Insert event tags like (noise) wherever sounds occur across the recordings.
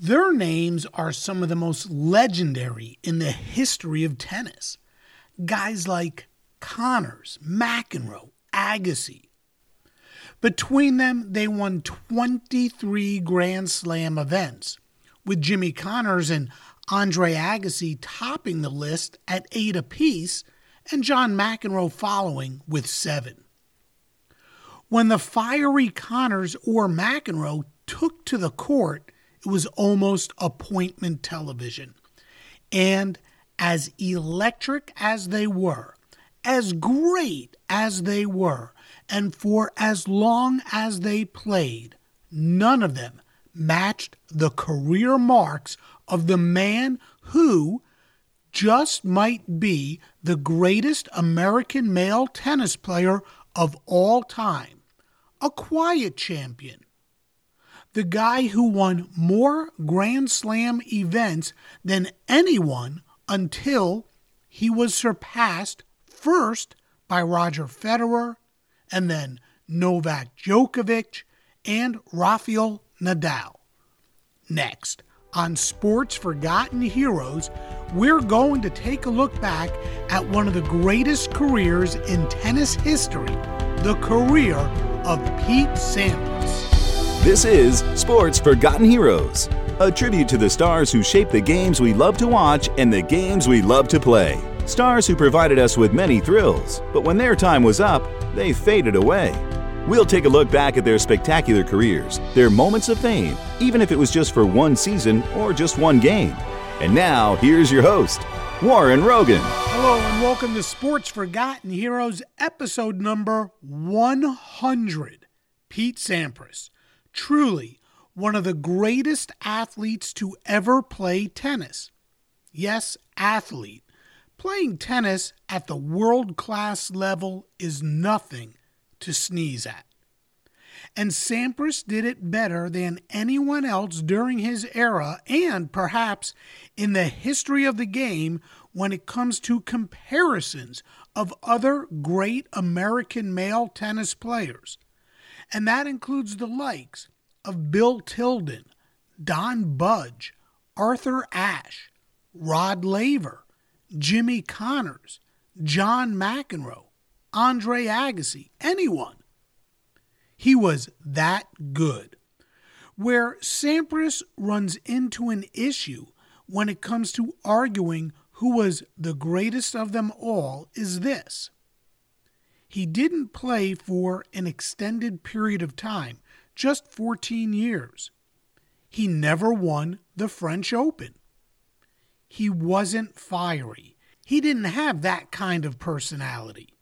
Their names are some of the most legendary in the history of tennis. Guys like Connors, McEnroe, Agassi. Between them, they won 23 Grand Slam events, with Jimmy Connors and Andre Agassi topping the list at eight apiece, and John McEnroe following with seven. When the fiery Connors or McEnroe took to the court, it was almost appointment television. And as electric as they were, as great as they were, and for as long as they played, none of them matched the career marks of the man who just might be the greatest American male tennis player of all time, a quiet champion, the guy who won more Grand Slam events than anyone until he was surpassed first by Roger Federer and then Novak Djokovic and Rafael Nadal. Next, on Sports Forgotten Heroes, we're going to take a look back at one of the greatest careers in tennis history the career of Pete Sampras. This is Sports Forgotten Heroes, a tribute to the stars who shaped the games we love to watch and the games we love to play. Stars who provided us with many thrills, but when their time was up, they faded away. We'll take a look back at their spectacular careers, their moments of fame, even if it was just for one season or just one game. And now, here's your host, Warren Rogan. Hello, and welcome to Sports Forgotten Heroes, episode number 100. Pete Sampras truly one of the greatest athletes to ever play tennis. Yes, athlete. Playing tennis at the world class level is nothing to sneeze at. And Sampras did it better than anyone else during his era and perhaps in the history of the game when it comes to comparisons of other great American male tennis players and that includes the likes of Bill Tilden, Don Budge, Arthur Ashe, Rod Laver, Jimmy Connors, John McEnroe, Andre Agassi, anyone. He was that good. Where Sampras runs into an issue when it comes to arguing who was the greatest of them all is this. He didn't play for an extended period of time, just 14 years. He never won the French Open. He wasn't fiery. He didn't have that kind of personality.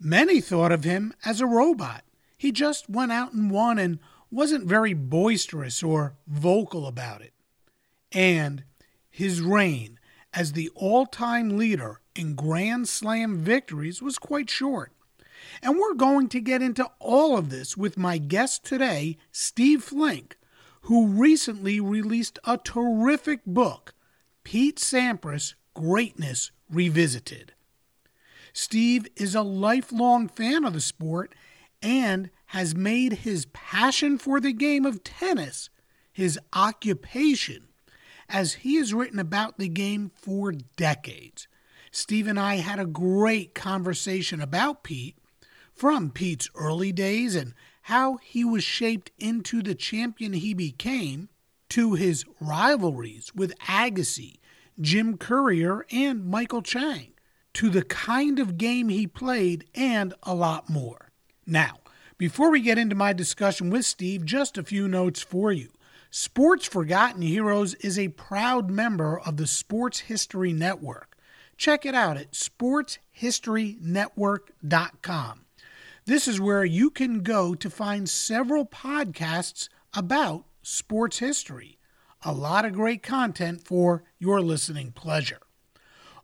Many thought of him as a robot. He just went out and won and wasn't very boisterous or vocal about it. And his reign as the all time leader in Grand Slam victories was quite short. And we're going to get into all of this with my guest today, Steve Flink, who recently released a terrific book, Pete Sampras Greatness Revisited. Steve is a lifelong fan of the sport and has made his passion for the game of tennis his occupation, as he has written about the game for decades. Steve and I had a great conversation about Pete, from Pete's early days and how he was shaped into the champion he became, to his rivalries with Agassi, Jim Courier, and Michael Chang, to the kind of game he played, and a lot more. Now, before we get into my discussion with Steve, just a few notes for you. Sports Forgotten Heroes is a proud member of the Sports History Network. Check it out at sportshistorynetwork.com. This is where you can go to find several podcasts about sports history. A lot of great content for your listening pleasure.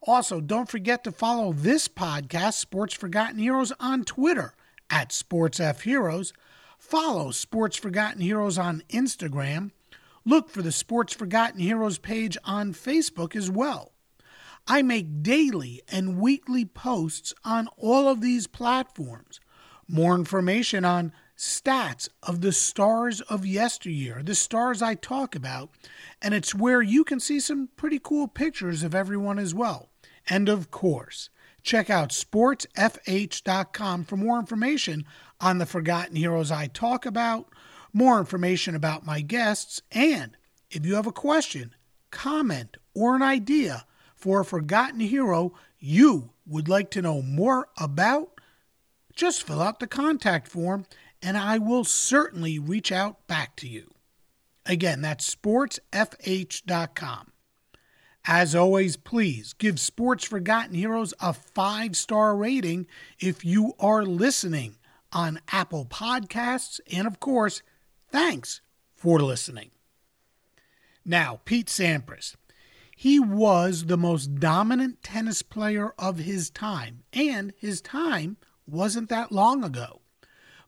Also, don't forget to follow this podcast, Sports Forgotten Heroes, on Twitter at SportsFHeroes. Follow Sports Forgotten Heroes on Instagram. Look for the Sports Forgotten Heroes page on Facebook as well. I make daily and weekly posts on all of these platforms more information on stats of the stars of yesteryear, the stars I talk about, and it's where you can see some pretty cool pictures of everyone as well. And of course, check out sportsfh.com for more information on the forgotten heroes I talk about, more information about my guests, and if you have a question, comment, or an idea for a forgotten hero you would like to know more about, just fill out the contact form and I will certainly reach out back to you. Again, that's sportsfh.com. As always, please give Sports Forgotten Heroes a five star rating if you are listening on Apple Podcasts. And of course, thanks for listening. Now, Pete Sampras. He was the most dominant tennis player of his time, and his time wasn't that long ago.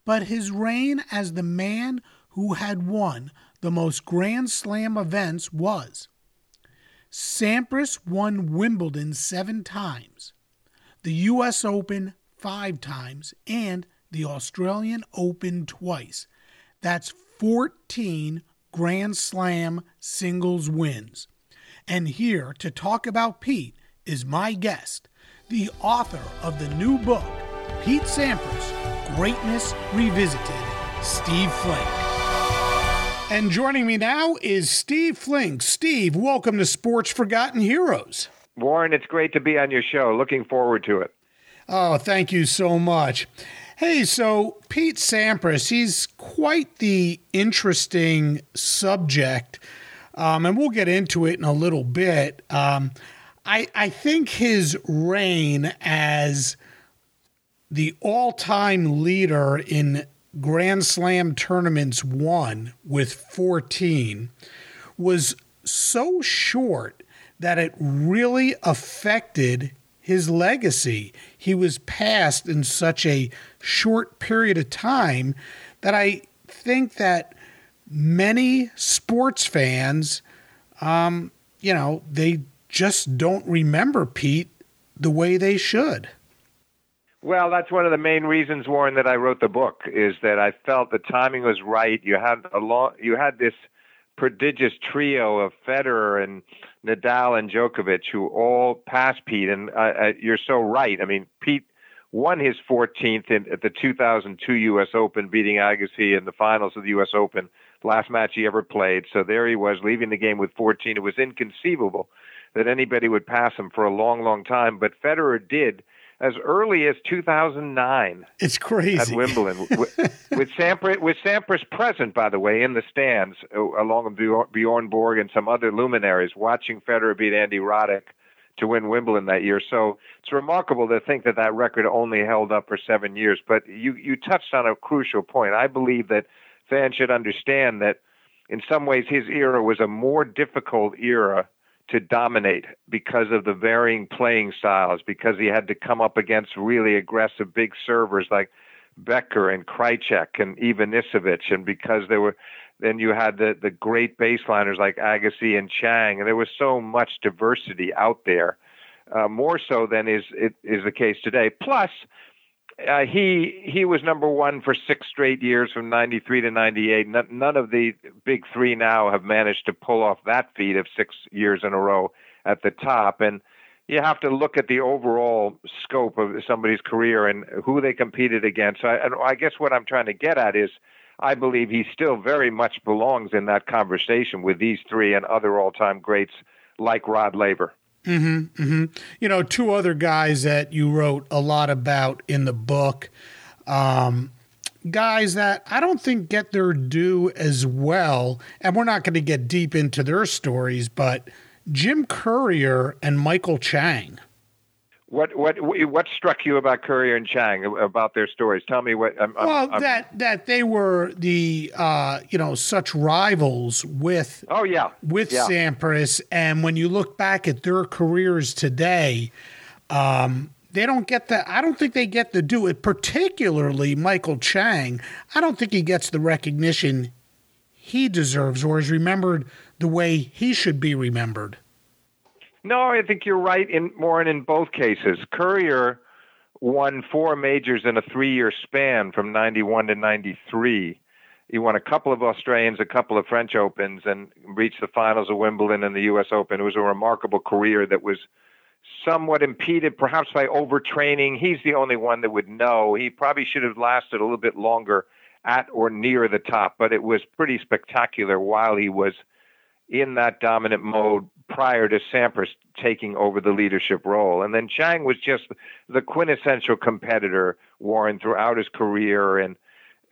But his reign as the man who had won the most Grand Slam events was. Sampras won Wimbledon seven times, the U.S. Open five times, and the Australian Open twice. That's 14 Grand Slam singles wins. And here to talk about Pete is my guest, the author of the new book, Pete Sampras, Greatness Revisited, Steve Flink. And joining me now is Steve Flink. Steve, welcome to Sports Forgotten Heroes. Warren, it's great to be on your show. Looking forward to it. Oh, thank you so much. Hey, so Pete Sampras, he's quite the interesting subject, um, and we'll get into it in a little bit. Um, I, I think his reign as the all time leader in Grand Slam tournaments won with 14 was so short that it really affected his legacy. He was passed in such a short period of time that I think that many sports fans, um, you know, they just don't remember Pete the way they should. Well, that's one of the main reasons, Warren, that I wrote the book is that I felt the timing was right. You had a long, you had this prodigious trio of Federer and Nadal and Djokovic who all passed Pete, and uh, uh, you're so right. I mean, Pete won his 14th in, at the 2002 U.S. Open, beating Agassi in the finals of the U.S. Open, last match he ever played. So there he was, leaving the game with 14. It was inconceivable that anybody would pass him for a long, long time, but Federer did as early as 2009. It's crazy at Wimbledon (laughs) with, with Sampras with Sampras present, by the way, in the stands uh, along with Bjorn Borg and some other luminaries, watching Federer beat Andy Roddick to win Wimbledon that year. So it's remarkable to think that that record only held up for seven years. But you you touched on a crucial point. I believe that fans should understand that in some ways his era was a more difficult era to dominate because of the varying playing styles, because he had to come up against really aggressive big servers like Becker and Krajicek and Ivanisevic, and because there were then you had the the great baseliners like Agassi and Chang, and there was so much diversity out there, uh, more so than is it is the case today. Plus, uh, he he was number one for six straight years from 93 to 98 none, none of the big three now have managed to pull off that feat of six years in a row at the top and you have to look at the overall scope of somebody's career and who they competed against I, and I guess what i'm trying to get at is I believe he still very much belongs in that conversation with these three and other all-time greats like Rod Laver. Mm-hmm, mm-hmm. You know, two other guys that you wrote a lot about in the book, um, guys that I don't think get their due as well, and we're not going to get deep into their stories, but Jim Courier and Michael Chang. What what what struck you about Courier and Chang about their stories? Tell me what. I'm, well, I'm, that that they were the uh, you know such rivals with. Oh yeah. With yeah. Sampras, and when you look back at their careers today, um, they don't get the. I don't think they get the do it. Particularly Michael Chang. I don't think he gets the recognition he deserves or is remembered the way he should be remembered. No, I think you're right in more in both cases. Courier won four majors in a three-year span from 91 to 93. He won a couple of Australians, a couple of French Opens, and reached the finals of Wimbledon and the U.S. Open. It was a remarkable career that was somewhat impeded, perhaps by overtraining. He's the only one that would know. He probably should have lasted a little bit longer at or near the top, but it was pretty spectacular while he was in that dominant mode prior to Sampras taking over the leadership role. And then Chang was just the quintessential competitor, Warren, throughout his career and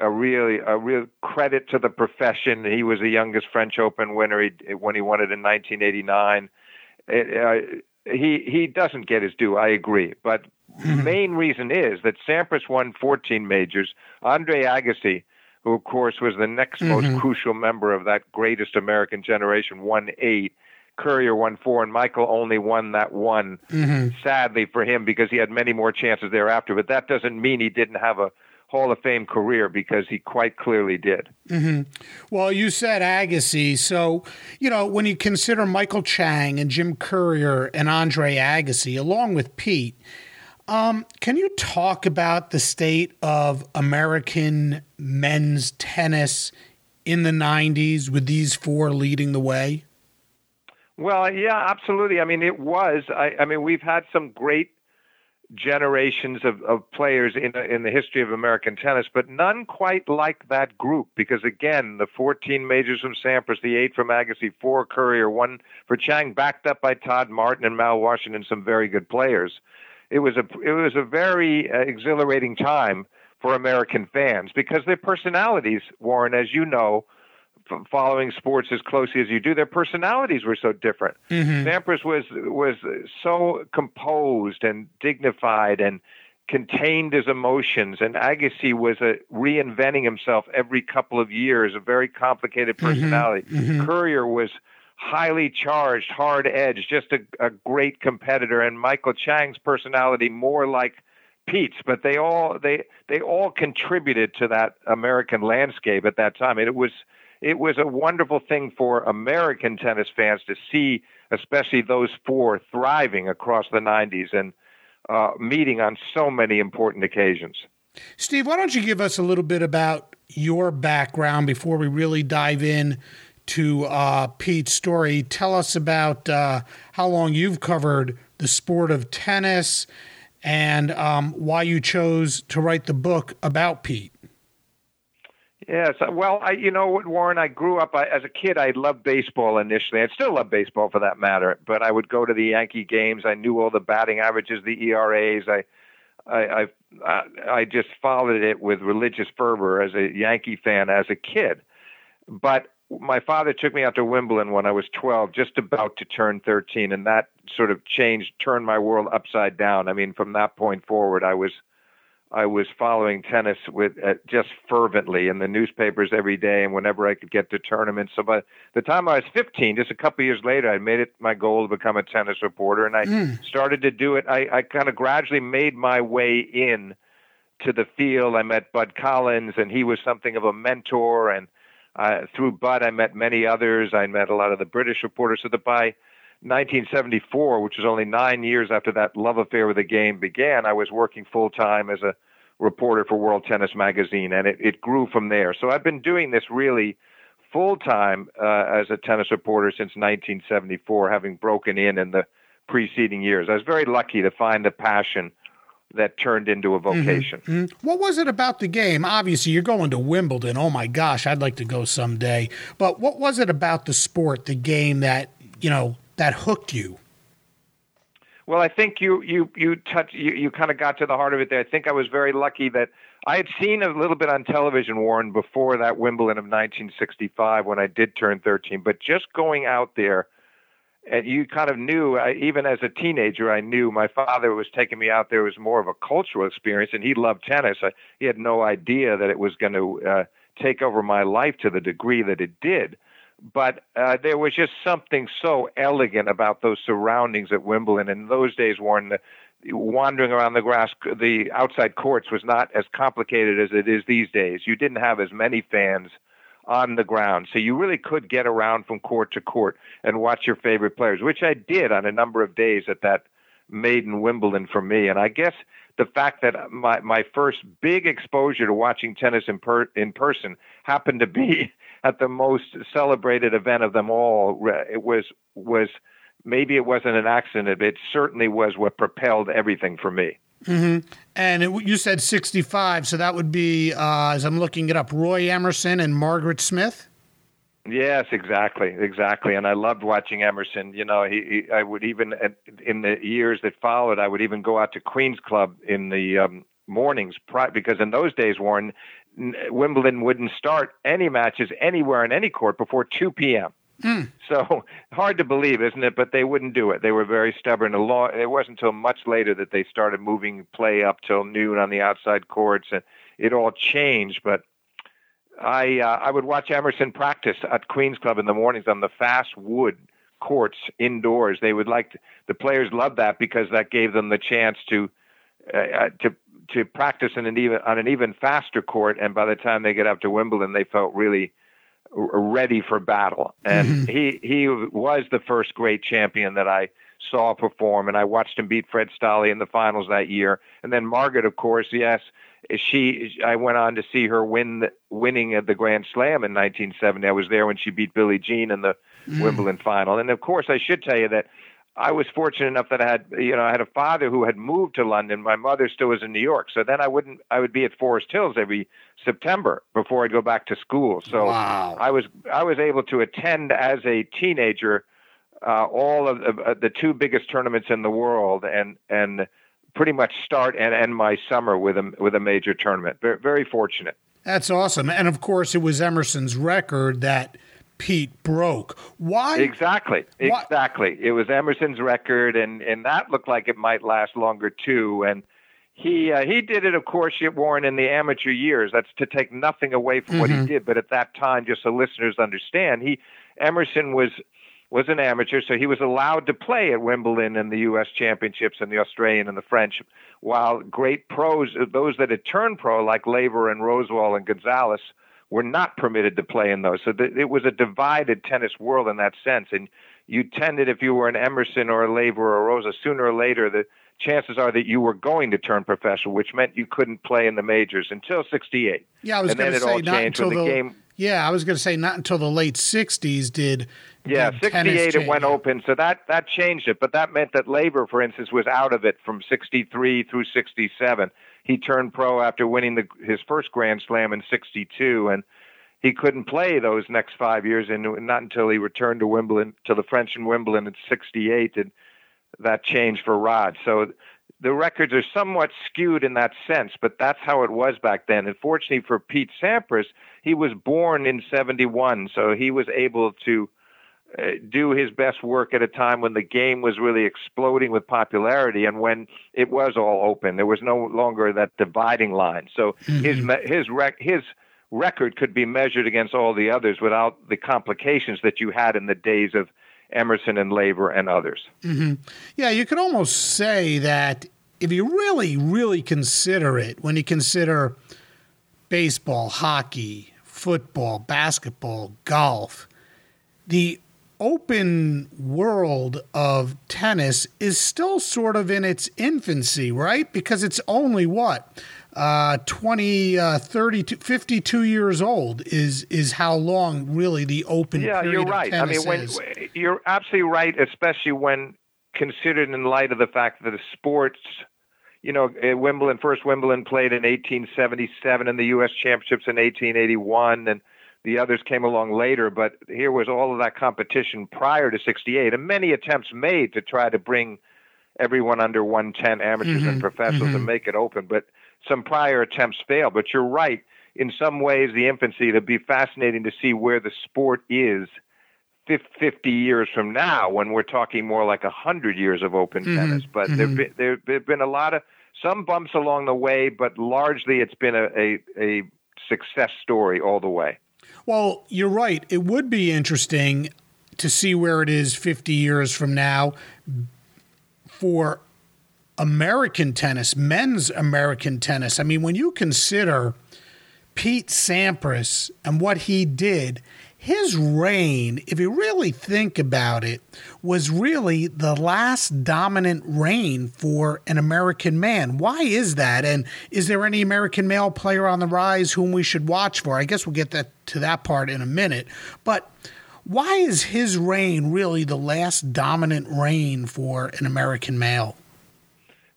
a really a real credit to the profession. He was the youngest French Open winner he, when he won it in 1989. It, uh, he he doesn't get his due. I agree, but mm-hmm. (laughs) main reason is that Sampras won 14 majors. Andre Agassi, who of course was the next mm-hmm. most crucial member of that greatest American generation, won eight. Courier won four, and Michael only won that one. Mm-hmm. Sadly for him, because he had many more chances thereafter. But that doesn't mean he didn't have a Hall of Fame career because he quite clearly did. Mm-hmm. Well, you said Agassi, so you know when you consider Michael Chang and Jim Courier and Andre Agassi, along with Pete. Um, can you talk about the state of American men's tennis in the 90s with these four leading the way? Well, yeah, absolutely. I mean, it was. I, I mean, we've had some great generations of, of players in in the history of American tennis, but none quite like that group. Because again, the 14 majors from Sampras, the eight from Agassi, four Courier, one for Chang, backed up by Todd Martin and Mal Washington, some very good players. It was a it was a very uh, exhilarating time for American fans because their personalities, Warren, as you know, following sports as closely as you do, their personalities were so different. Mm-hmm. Sampras was was so composed and dignified and contained his emotions, and Agassi was a, reinventing himself every couple of years. A very complicated mm-hmm. personality. Mm-hmm. Courier was highly charged, hard edge, just a, a great competitor, and Michael Chang's personality more like Pete's, but they all they they all contributed to that American landscape at that time. And it was it was a wonderful thing for American tennis fans to see, especially those four thriving across the 90s and uh, meeting on so many important occasions. Steve, why don't you give us a little bit about your background before we really dive in to uh, Pete's story? Tell us about uh, how long you've covered the sport of tennis and um, why you chose to write the book about Pete. Yes, well, I you know Warren, I grew up I, as a kid. I loved baseball initially. I still love baseball for that matter. But I would go to the Yankee games. I knew all the batting averages, the ERAs. I, I, I, I just followed it with religious fervor as a Yankee fan as a kid. But my father took me out to Wimbledon when I was 12, just about to turn 13, and that sort of changed, turned my world upside down. I mean, from that point forward, I was I was following tennis with uh, just fervently in the newspapers every day, and whenever I could get to tournaments. So by the time I was 15, just a couple of years later, I made it my goal to become a tennis reporter, and I mm. started to do it. I, I kind of gradually made my way in to the field. I met Bud Collins, and he was something of a mentor. And uh, through Bud, I met many others. I met a lot of the British reporters. So that by 1974, which was only nine years after that love affair with the game began, I was working full time as a reporter for World Tennis Magazine, and it, it grew from there. So I've been doing this really full time uh, as a tennis reporter since 1974, having broken in in the preceding years. I was very lucky to find the passion that turned into a vocation. Mm-hmm. Mm-hmm. What was it about the game? Obviously, you're going to Wimbledon. Oh my gosh, I'd like to go someday. But what was it about the sport, the game that you know that hooked you? Well, I think you you you touch you, you kind of got to the heart of it there. I think I was very lucky that I had seen a little bit on television, Warren, before that Wimbledon of 1965 when I did turn 13. But just going out there, and you kind of knew, I, even as a teenager, I knew my father was taking me out there. It was more of a cultural experience, and he loved tennis. I, he had no idea that it was going to uh, take over my life to the degree that it did but uh, there was just something so elegant about those surroundings at Wimbledon. In those days, Warren, wandering around the grass, the outside courts was not as complicated as it is these days. You didn't have as many fans on the ground, so you really could get around from court to court and watch your favorite players, which I did on a number of days at that maiden Wimbledon for me. And I guess the fact that my my first big exposure to watching tennis in per, in person happened to be (laughs) at the most celebrated event of them all. It was was maybe it wasn't an accident. But it certainly was what propelled everything for me. Mm-hmm. And it, you said 65, so that would be, uh, as I'm looking it up, Roy Emerson and Margaret Smith. Yes, exactly, exactly. And I loved watching Emerson. You know, he, he I would even in the years that followed, I would even go out to Queens Club in the um, mornings because in those days, Warren, Wimbledon wouldn't start any matches anywhere in any court before 2 p.m. Mm. So (laughs) hard to believe, isn't it? But they wouldn't do it. They were very stubborn. A law, it wasn't until much later that they started moving play up till noon on the outside courts, and it all changed. But I uh, I would watch Emerson practice at Queens Club in the mornings on the fast wood courts indoors. They would like to, the players loved that because that gave them the chance to uh, uh to to practice in an even on an even faster court, and by the time they get up to Wimbledon, they felt really ready for battle. And mm-hmm. he he was the first great champion that I saw perform, and I watched him beat Fred Stolle in the finals that year. And then Margaret, of course, yes, she I went on to see her win winning at the Grand Slam in 1970. I was there when she beat Billie Jean in the mm. Wimbledon final. And of course, I should tell you that I was fortunate enough that I had, you know, I had a father who had moved to London. My mother still was in New York, so then I wouldn't, I would be at Forest Hills every September before I'd go back to school. So wow. I was, I was able to attend as a teenager uh, all of the, uh, the two biggest tournaments in the world, and and pretty much start and end my summer with a with a major tournament. Very, very fortunate. That's awesome, and of course, it was Emerson's record that Pete broke. Why? Exactly. Why? Exactly. It was Emerson's record, and and that looked like it might last longer too. And he uh, he did it, of course, Warren, in the amateur years. That's to take nothing away from mm-hmm. what he mm-hmm. did, but at that time, just so listeners understand, he Emerson was was an amateur, so he was allowed to play at Wimbledon and the U.S. Championships and the Australian and the French, while great pros, those that had turned pro like Laver and Rosewall and Gonzalez, were not permitted to play in those. So th- it was a divided tennis world in that sense. And you tended, if you were an Emerson or a Laver or a Rosa, sooner or later, the chances are that you were going to turn professional, which meant you couldn't play in the majors until '68. Yeah, I was going to say not until the, the, game. Yeah, I was going to say not until the late '60s did. Yeah, '68 it went open, so that that changed it. But that meant that Laver, for instance, was out of it from '63 through '67 he turned pro after winning the, his first Grand Slam in '62, and he couldn't play those next five years, and not until he returned to Wimbledon, to the French and Wimbledon in '68, and that changed for Rod. So the records are somewhat skewed in that sense, but that's how it was back then. And fortunately for Pete Sampras, he was born in '71, so he was able to do his best work at a time when the game was really exploding with popularity and when it was all open. There was no longer that dividing line. So mm-hmm. his his rec- his record could be measured against all the others without the complications that you had in the days of Emerson and Laver and others. Mm-hmm. Yeah, you could almost say that if you really, really consider it, when you consider baseball, hockey, football, basketball, golf, the open world of tennis is still sort of in its infancy, right? Because it's only what? Uh, 20, uh, 30, 52 years old is is how long really the open yeah, you're right. I mean, when, is. you're absolutely right, especially when considered in light of the fact that the sports you know, Wimbledon, first Wimbledon played in 1877 and the U.S. Championships in 1881 and the others came along later, but here was all of that competition prior to 68 and many attempts made to try to bring everyone under 110 amateurs mm-hmm, and professionals mm-hmm. and make it open, but some prior attempts failed. But you're right. In some ways, the infancy, it'd be fascinating to see where the sport is 50 years from now when we're talking more like 100 years of open mm-hmm. tennis. But mm-hmm. there, there, there have been a lot of, some bumps along the way, but largely it's been a, a, a success story all the way. Well, you're right. It would be interesting to see where it is 50 years from now for American tennis, men's American tennis. I mean, when you consider Pete Sampras and what he did, his reign, if you really think about it, was really the last dominant reign for an American man. Why is that? And is there any American male player on the rise whom we should watch for? I guess we'll get that to that part in a minute. But why is his reign really the last dominant reign for an American male?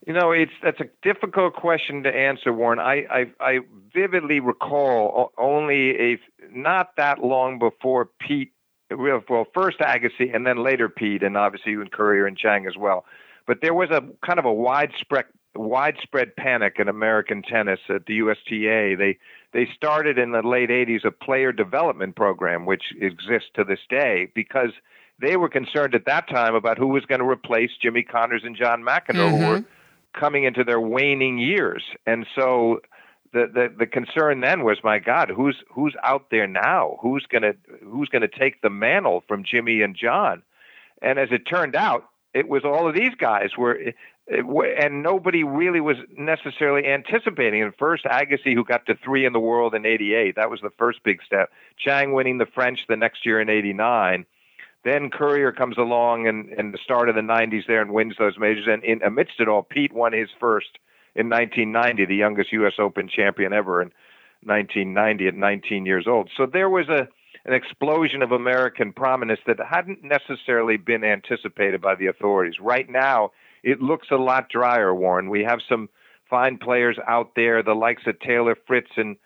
You know, it's that's a difficult question to answer, Warren. I I, I vividly recall only a not that long before Pete, well, first Agassi and then later Pete, and obviously in Courier and Chang as well. But there was a kind of a widespread widespread panic in American tennis at the USTA. They they started in the late 80s a player development program, which exists to this day, because they were concerned at that time about who was going to replace Jimmy Connors and John McEnroe, mm-hmm. who were coming into their waning years. And so the, the the concern then was, my God, who's who's out there now? Who's gonna who's gonna take the mantle from Jimmy and John? And as it turned out, it was all of these guys were, and nobody really was necessarily anticipating. And first, Agassi, who got to three in the world in '88, that was the first big step. Chang winning the French the next year in '89. Then Courier comes along and, in the start of the 90s there and wins those majors. And in, amidst it all, Pete won his first in 1990, the youngest U.S. Open champion ever in 1990 at 19 years old. So there was a an explosion of American prominence that hadn't necessarily been anticipated by the authorities. Right now, it looks a lot drier, Warren. We have some fine players out there, the likes of Taylor Fritz and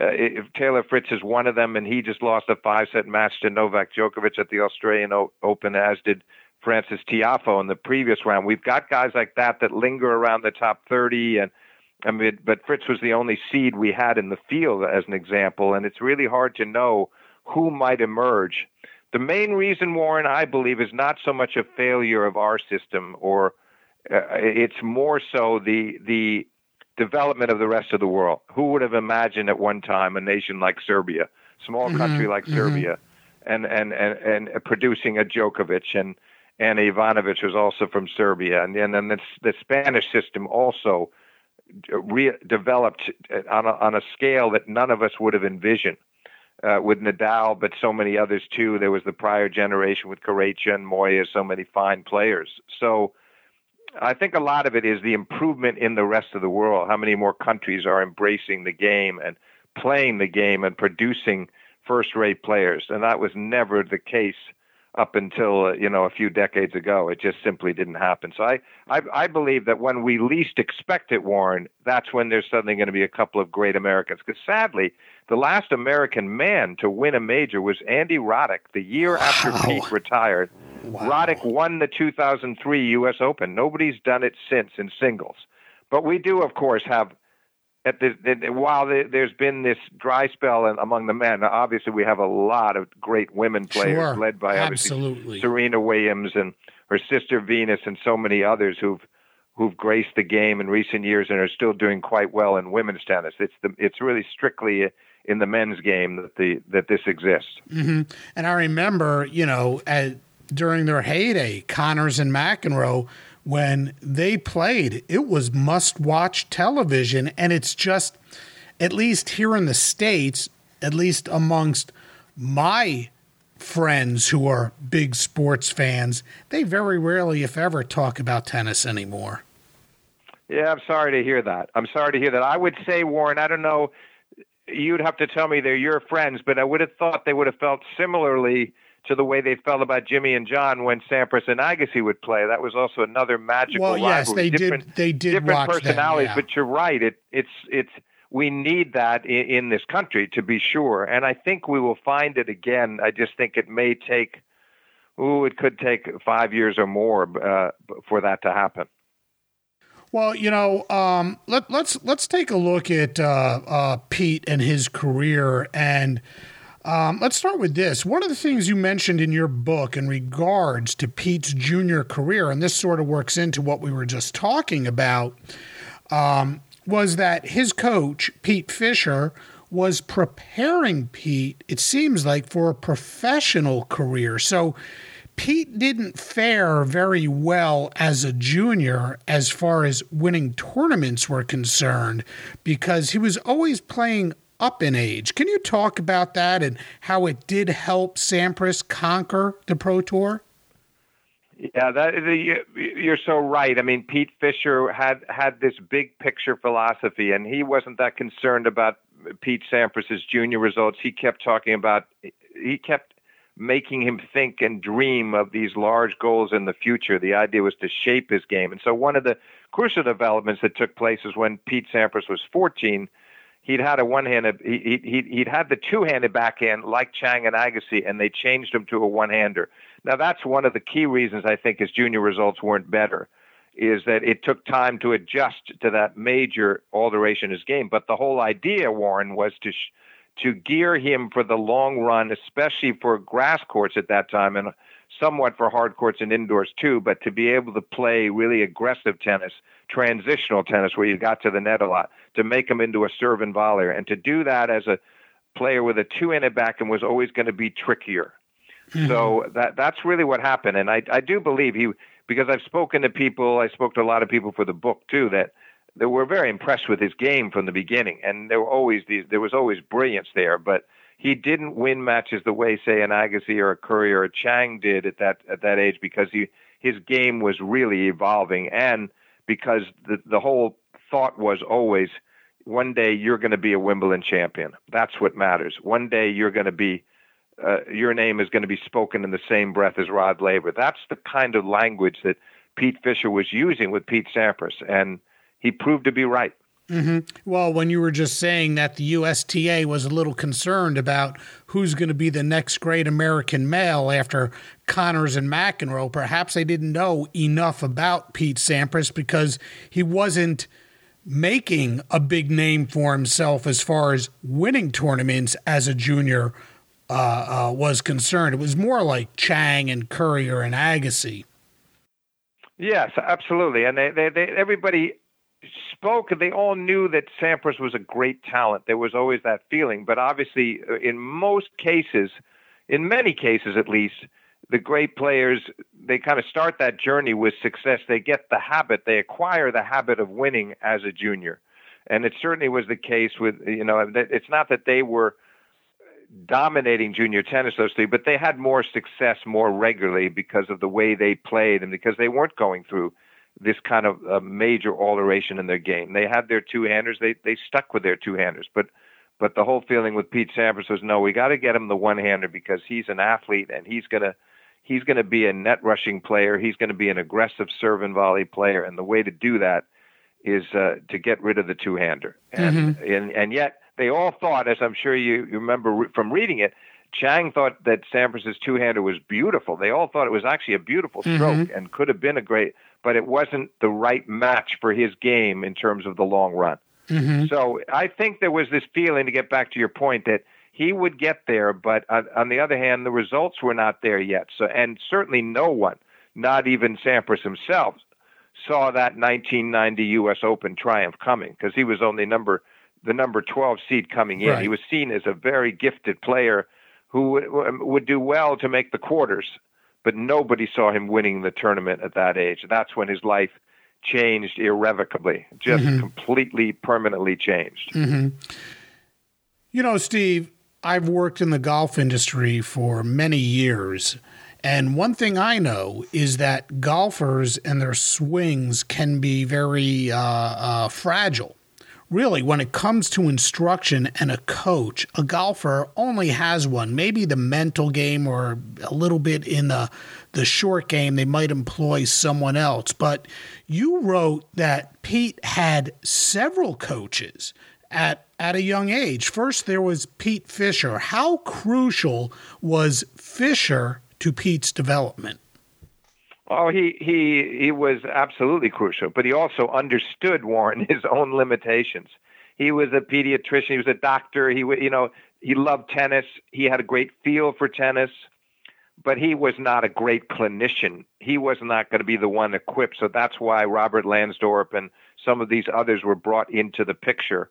uh, if Taylor Fritz is one of them, and he just lost a five-set match to Novak Djokovic at the Australian o- Open, as did Frances Tiafoe in the previous round. We've got guys like that that linger around the top 30, and I mean, but Fritz was the only seed we had in the field, as an example, and it's really hard to know who might emerge. The main reason, Warren, I believe, is not so much a failure of our system, or uh, it's more so the the development of the rest of the world. Who would have imagined at one time a nation like Serbia, small mm-hmm, country like mm-hmm. Serbia, and, and, and, and producing a Djokovic and and Ivanovic was also from Serbia, and, and then the, the Spanish system also re- developed on a, on a scale that none of us would have envisioned. Uh, with Nadal, but so many others too. There was the prior generation with Corretja and Moya, so many fine players. So I think a lot of it is the improvement in the rest of the world. How many more countries are embracing the game and playing the game and producing first-rate players? And that was never the case up until uh, you know a few decades ago. It just simply didn't happen. So I, I I believe that when we least expect it, Warren, that's when there's suddenly going to be a couple of great Americans. Because sadly, the last American man to win a major was Andy Roddick the year wow. after Pete retired. Wow. Roddick won the 2003 U.S. Open. Nobody's done it since in singles. But we do, of course, have at the, while there's been this dry spell among the men, obviously we have a lot of great women players sure. led by Absolutely. Serena Williams and her sister Venus and so many others who've who've graced the game in recent years and are still doing quite well in women's tennis. It's the it's really strictly in the men's game that the that this exists. Mm-hmm. And I remember, you know, at during their heyday, Connors and McEnroe, when they played, it was must watch television. And it's just, at least here in the States, at least amongst my friends who are big sports fans, they very rarely, if ever, talk about tennis anymore. Yeah, I'm sorry to hear that. I'm sorry to hear that. I would say, Warren, I don't know, you'd have to tell me they're your friends, but I would have thought they would have felt similarly to the way they felt about Jimmy and John when Sampras and Agassi would play. That was also another magical well, yes, rivalry. they different, did. They did different watch personalities, them, yeah. but you're right. It it's it's we need that in, in this country to be sure, and I think we will find it again. I just think it may take. Ooh, it could take five years or more uh, for that to happen. Well, you know, um, let, let's let's take a look at uh, uh, Pete and his career, and um, let's start with this. One of the things you mentioned in your book in regards to Pete's junior career, and this sort of works into what we were just talking about, um, was that his coach Pete Fisher was preparing Pete. It seems like for a professional career, so. Pete didn't fare very well as a junior as far as winning tournaments were concerned because he was always playing up in age. Can you talk about that and how it did help Sampras conquer the Pro Tour? Yeah, that you're so right. I mean, Pete Fisher had had this big picture philosophy, and he wasn't that concerned about Pete Sampras's junior results. He kept talking about he kept making him think and dream of these large goals in the future. The idea was to shape his game. And so one of the crucial developments that took place is when Pete Sampras was 14, he'd had a one-handed, he, he, he'd had the two-handed backhand like Chang and Agassi, and they changed him to a one-hander. Now that's one of the key reasons I think his junior results weren't better is that it took time to adjust to that major alteration in his game. But the whole idea, Warren, was to sh- to gear him for the long run, especially for grass courts at that time and somewhat for hard courts and indoors too, but to be able to play really aggressive tennis, transitional tennis where you got to the net a lot, to make him into a serve and volleyer. And to do that as a player with a two-handed backhand was always going to be trickier. Mm-hmm. So that that's really what happened. And I, I do believe he, because I've spoken to people, I spoke to a lot of people for the book too, that they were very impressed with his game from the beginning, and there were always these, there was always brilliance there. But he didn't win matches the way, say, an Agassi or a Courier or a Chang did at that at that age because he his game was really evolving, and because the the whole thought was always, one day you're going to be a Wimbledon champion. That's what matters. One day you're going to be. Uh, your name is going to be spoken in the same breath as Rod Laver. That's the kind of language that Pete Fisher was using with Pete Sampras, and he proved to be right. Mm-hmm. Well, when you were just saying that the USTA was a little concerned about who's going to be the next great American male after Connors and McEnroe, perhaps they didn't know enough about Pete Sampras because he wasn't making a big name for himself as far as winning tournaments as a junior uh, uh, was concerned. It was more like Chang and Courier and Agassi. Yes, absolutely, and they, they, they everybody spoke, they all knew that Sampras was a great talent. There was always that feeling, but obviously, uh, in most cases, in many cases at least, the great players they kind of start that journey with success. They get the habit, they acquire the habit of winning as a junior, and it certainly was the case with you know. It's not that they were dominating junior tennis, to speak, but they had more success more regularly because of the way they played and because they weren't going through this kind of uh, major alteration in their game. They had their two handers. They they stuck with their two handers, but but the whole feeling with Pete Sampras was no, we got to get him the one hander because he's an athlete and he's gonna he's gonna be a net rushing player. He's gonna be an aggressive serve and volley player, and the way to do that is uh, to get rid of the two hander. And, mm-hmm. and and yet they all thought, as I'm sure you, you remember re- from reading it, Chang thought that Sampras's two hander was beautiful. They all thought it was actually a beautiful stroke mm-hmm. and could have been a great but it wasn't the right match for his game in terms of the long run. Mm-hmm. So I think there was this feeling to get back to your point that he would get there, but on, on the other hand, the results were not there yet. So, and certainly no one, not even Sampras himself, saw that 1990 U.S. Open triumph coming because he was only number the number 12 seed coming in. Right. He was seen as a very gifted player who would, would do well to make the quarters but nobody saw him winning the tournament at that age. That's when his life changed irrevocably, just mm-hmm. completely, permanently changed. Mm-hmm. You know, Steve, I've worked in the golf industry for many years. And one thing I know is that golfers and their swings can be very uh, uh, fragile really, when it comes to instruction and a coach, a golfer only has one. Maybe the mental game or a little bit in the the short game, they might employ someone else. But you wrote that Pete had several coaches at at a young age. First, there was Pete Fisher. How crucial was Fisher to Pete's development? Oh, he he he was absolutely crucial, but he also understood Warren (laughs) his own limitations. He was a pediatrician. He was a doctor. He you know he loved tennis. He had a great feel for tennis, but he was not a great clinician. He was not going to be the one equipped. So that's why Robert Lansdorp and some of these others were brought into the picture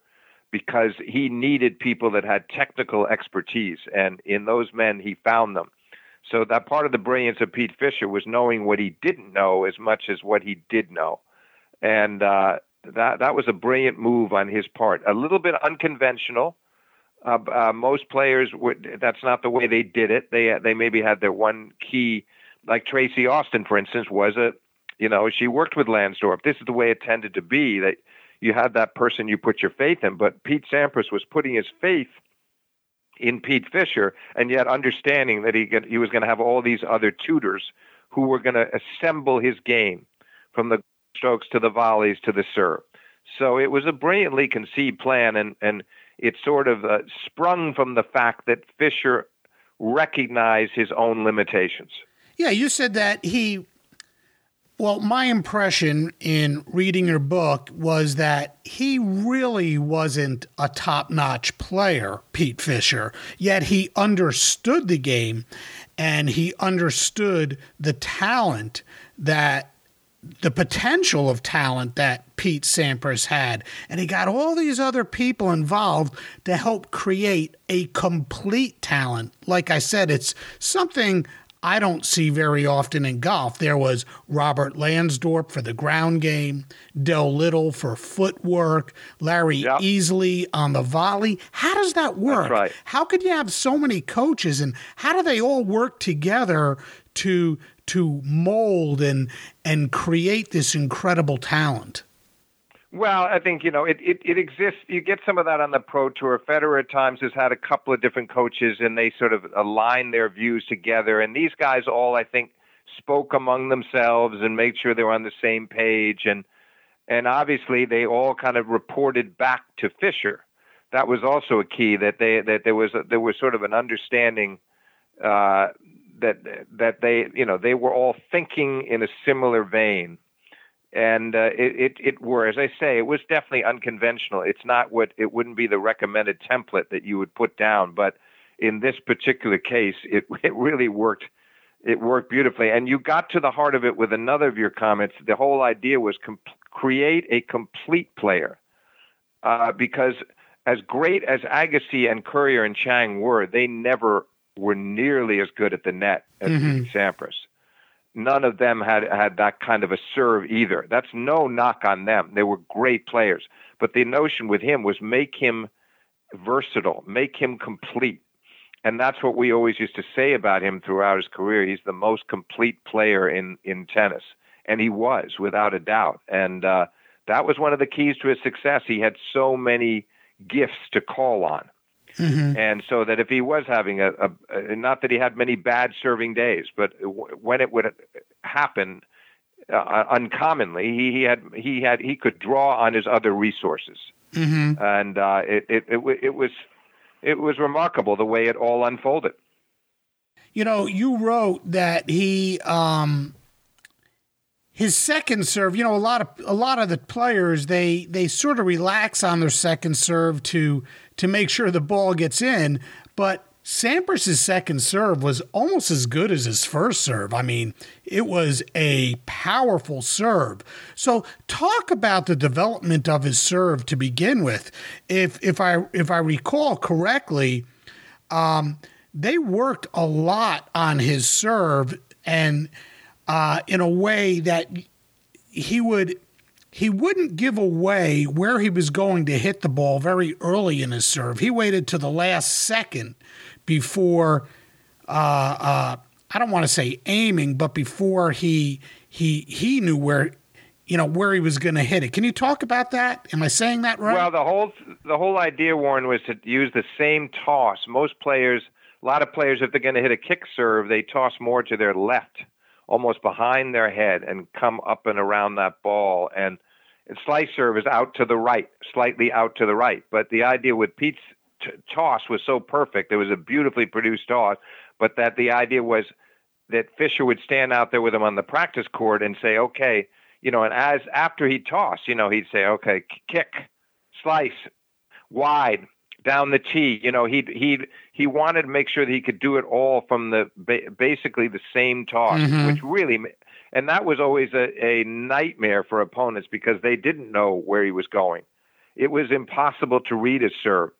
because he needed people that had technical expertise, and in those men he found them. So that part of the brilliance of Pete Fisher was knowing what he didn't know as much as what he did know, and uh, that that was a brilliant move on his part. A little bit unconventional. Uh, uh, most players would. That's not the way they did it. They they maybe had their one key, like Tracy Austin, for instance, was a, you know, she worked with Lansdorp. This is the way it tended to be. That you had that person you put your faith in. But Pete Sampras was putting his faith in Pete Fisher, and yet understanding that he he was going to have all these other tutors who were going to assemble his game from the strokes to the volleys to the serve. So it was a brilliantly conceived plan, and and it sort of uh, sprung from the fact that Fisher recognized his own limitations. Yeah, you said that he well, my impression in reading your book was that he really wasn't a top notch player, Pete Fisher, yet he understood the game and he understood the talent that the potential of talent that Pete Sampras had. And he got all these other people involved to help create a complete talent. Like I said, it's something I don't see very often in golf. There was Robert Lansdorp for the ground game, Del Little for footwork, Larry yep. Easley on the volley. How does that work? Right. How could you have so many coaches and how do they all work together to to mold and and create this incredible talent? Well, I think you know it, it, it exists. You get some of that on the pro tour. Federer at times has had a couple of different coaches, and they sort of align their views together. And these guys all, I think, spoke among themselves and made sure they were on the same page. And and obviously, they all kind of reported back to Fisher. That was also a key that they that there was a, there was sort of an understanding uh, that that they you know they were all thinking in a similar vein and uh, it, it it were as I say, it was definitely unconventional. It's not what it wouldn't be the recommended template that you would put down, but in this particular case, it (laughs) it really worked. It worked beautifully, and you got to the heart of it with another of your comments. The whole idea was com- create a complete player, uh, because as great as Agassi and Courier and Chang were, they never were nearly as good at the net as mm-hmm. Sampras none of them had had that kind of a serve either. That's no knock on them. They were great players, but the notion with him was make him versatile, make him complete. And that's what we always used to say about him throughout his career. He's the most complete player in in tennis, and he was without a doubt. And uh, that was one of the keys to his success. He had so many gifts to call on. Mm-hmm. And so that if he was having a, a, a, not that he had many bad serving days, but w- when it would happen uh, uncommonly, he, he had he had he could draw on his other resources, mm-hmm. and uh, it, it it it was it was remarkable the way it all unfolded. You know, you wrote that he um, his second serve, you know, a lot of a lot of the players they they sort of relax on their second serve to to make sure the ball gets in, but Sampras' second serve was almost as good as his first serve. I mean, it was a powerful serve. So, talk about the development of his serve to begin with. If if I if I recall correctly, um, they worked a lot on his serve and uh, in a way that he would he wouldn't give away where he was going to hit the ball very early in his serve. He waited to the last second before uh, uh, I don't want to say aiming, but before he he he knew where you know, where he was going to hit it. Can you talk about that? Am I saying that right? Well, the whole the whole idea, Warren, was to use the same toss. Most players, a lot of players, if they're going to hit a kick serve, they toss more to their left, almost behind their head, and come up and around that ball. And, and slice serve is out to the right, slightly out to the right. But the idea with Pete's t- toss was so perfect. It was a beautifully produced toss, but that the idea was that Fisher would stand out there with him on the practice court and say, okay you know, and as after he tossed, you know, he'd say, okay, kick, slice, wide, down the tee. You know, he he he wanted to make sure that he could do it all from the basically the same toss, mm-hmm. which really, and that was always a, a nightmare for opponents because they didn't know where he was going. It was impossible to read his serve.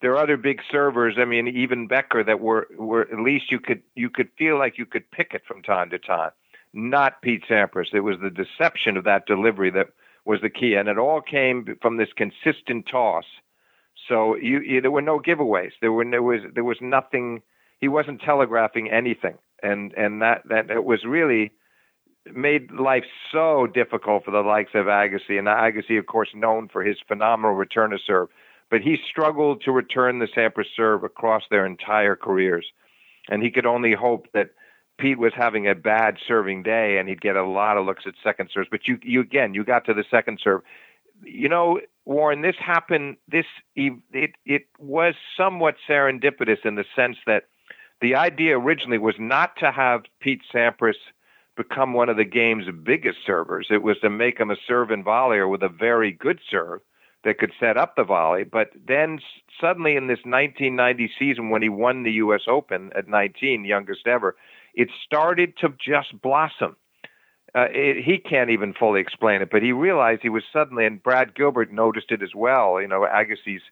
There are other big servers. I mean, even Becker that were were at least you could you could feel like you could pick it from time to time not Pete Sampras. It was the deception of that delivery that was the key, and it all came from this consistent toss. So you, you, there were no giveaways. There were there was there was nothing. He wasn't telegraphing anything, and and that that it was really made life so difficult for the likes of Agassi, and Agassi, of course, known for his phenomenal return to serve, but he struggled to return the Sampras serve across their entire careers, and he could only hope that Pete was having a bad serving day and he'd get a lot of looks at second serves. But you, you again, you got to the second serve. You know, Warren, this happened. This it it was somewhat serendipitous in the sense that the idea originally was not to have Pete Sampras become one of the game's biggest servers. It was to make him a serve and volleyer with a very good serve that could set up the volley. But then suddenly in this 1990 season, when he won the U.S. Open at 19, youngest ever, it started to just blossom. Uh, it, he can't even fully explain it, but he realized he was suddenly, and Brad Gilbert noticed it as well. You know, Agassi's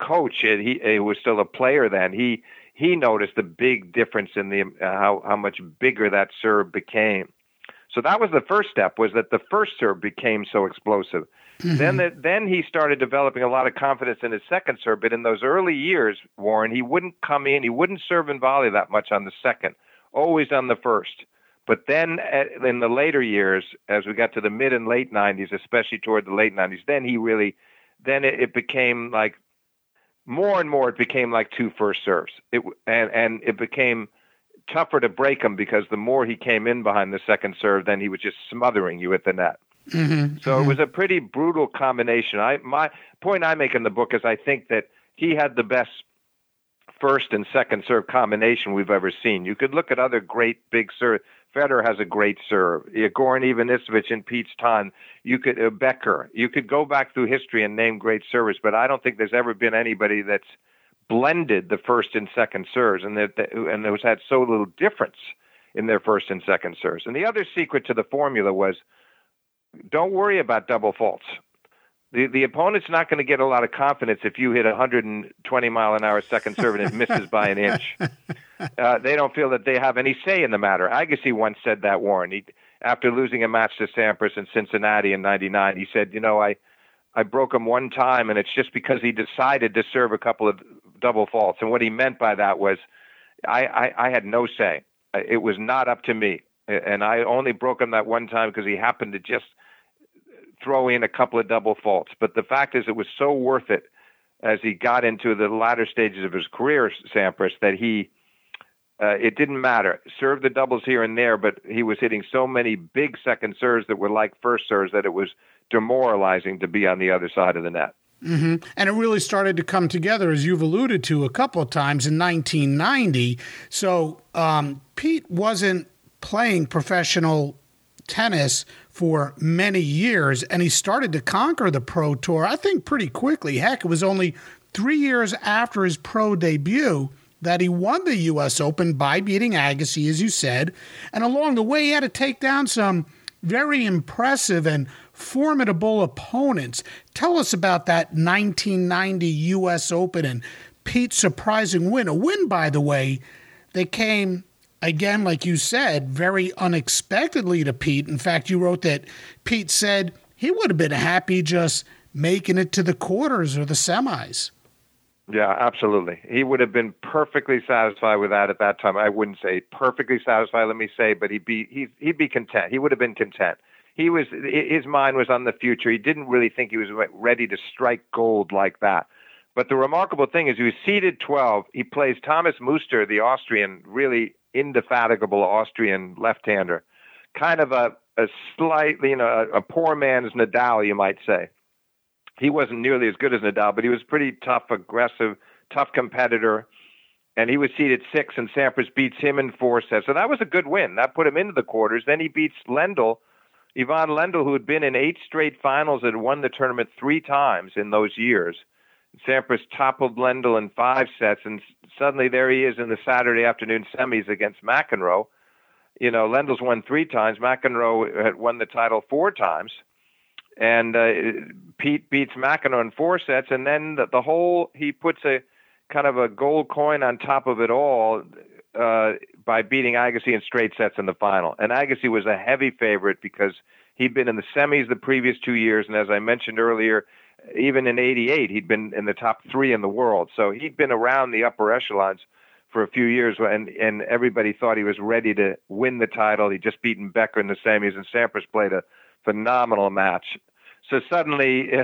coach, and he, he was still a player then. He he noticed the big difference in the uh, how how much bigger that serve became. So that was the first step. Was that the first serve became so explosive. Mm-hmm. Then the, then he started developing a lot of confidence in his second serve. But in those early years, Warren, he wouldn't come in. He wouldn't serve and volley that much on the second always on the first. But then at, in the later years, as we got to the mid and late 90s, especially toward the late 90s, then he really, then it, it became like more and more, it became like two first serves. It, and, and it became tougher to break him because the more he came in behind the second serve, then he was just smothering you at the net. Mm-hmm, so mm-hmm. it was a pretty brutal combination. I my point I make in the book is I think that he had the best first and second serve combination we've ever seen. You could look at other great big serve. Federer has a great serve. Goran Ivanisevic and Pete's time. You could uh, Becker. You could go back through history and name great servers, but I don't think there's ever been anybody that's blended the first and second serves, and that and has had so little difference in their first and second serves. And the other secret to the formula was, don't worry about double faults the the opponent's not going to get a lot of confidence if you hit a 120 mile an hour second serve and it misses by an inch. (laughs) Uh, they don't feel that they have any say in the matter. Agassi once said that Warren. He, after losing a match to Sampras in Cincinnati in '99, he said, "You know, I I broke him one time, and it's just because he decided to serve a couple of double faults." And what he meant by that was, I I, I had no say. It was not up to me, and I only broke him that one time because he happened to just throw in a couple of double faults. But the fact is, it was so worth it as he got into the latter stages of his career, Sampras, that he uh, it didn't matter. Served the doubles here and there, but he was hitting so many big second serves that were like first serves that it was demoralizing to be on the other side of the net. Mm-hmm. And it really started to come together, as you've alluded to a couple of times in 1990. So um, Pete wasn't playing professional tennis for many years, and he started to conquer the Pro Tour, I think, pretty quickly. Heck, it was only three years after his pro debut that he won the U.S. Open by beating Agassi, as you said. And along the way, he had to take down some very impressive and formidable opponents. Tell us about that 1990 U.S. Open and Pete's surprising win. A win, by the way, that came again, like you said, very unexpectedly to Pete. In fact, you wrote that Pete said he would have been happy just making it to the quarters or the semis. Yeah, absolutely. He would have been perfectly satisfied with that at that time. I wouldn't say perfectly satisfied, let me say, but he'd be he he'd be content. He would have been content. he was his mind was on the future. He didn't really think he was ready to strike gold like that. But the remarkable thing is, he was seeded 12. He plays Thomas Muster, the Austrian, really indefatigable Austrian left-hander, kind of a a slightly, you know, a, a poor man's Nadal, you might say. He wasn't nearly as good as Nadal, but he was pretty tough, aggressive, tough competitor and he was seeded six, and Sampras beats him in four sets. So that was a good win. That put him into the quarters. Then he beats Lendl, Ivan Lendl, who had been in eight straight finals and won the tournament three times in those years. Sampras toppled Lendl in five sets, and suddenly there he is in the Saturday afternoon semis against McEnroe. You know, Lendl's won three times. McEnroe had won the title four times. And uh, Pete beats McEnroe in four sets, and then the, the whole he puts a kind of a gold coin on top of it all uh, by beating Agassi in straight sets in the final. And Agassi was a heavy favorite because he'd been in the semis the previous two years, and as I mentioned earlier, even in '88 he'd been in the top three in the world. So he'd been around the upper echelons for a few years, and and everybody thought he was ready to win the title. He'd just beaten Becker in the semis, and Sampras played a phenomenal match. So suddenly. (laughs)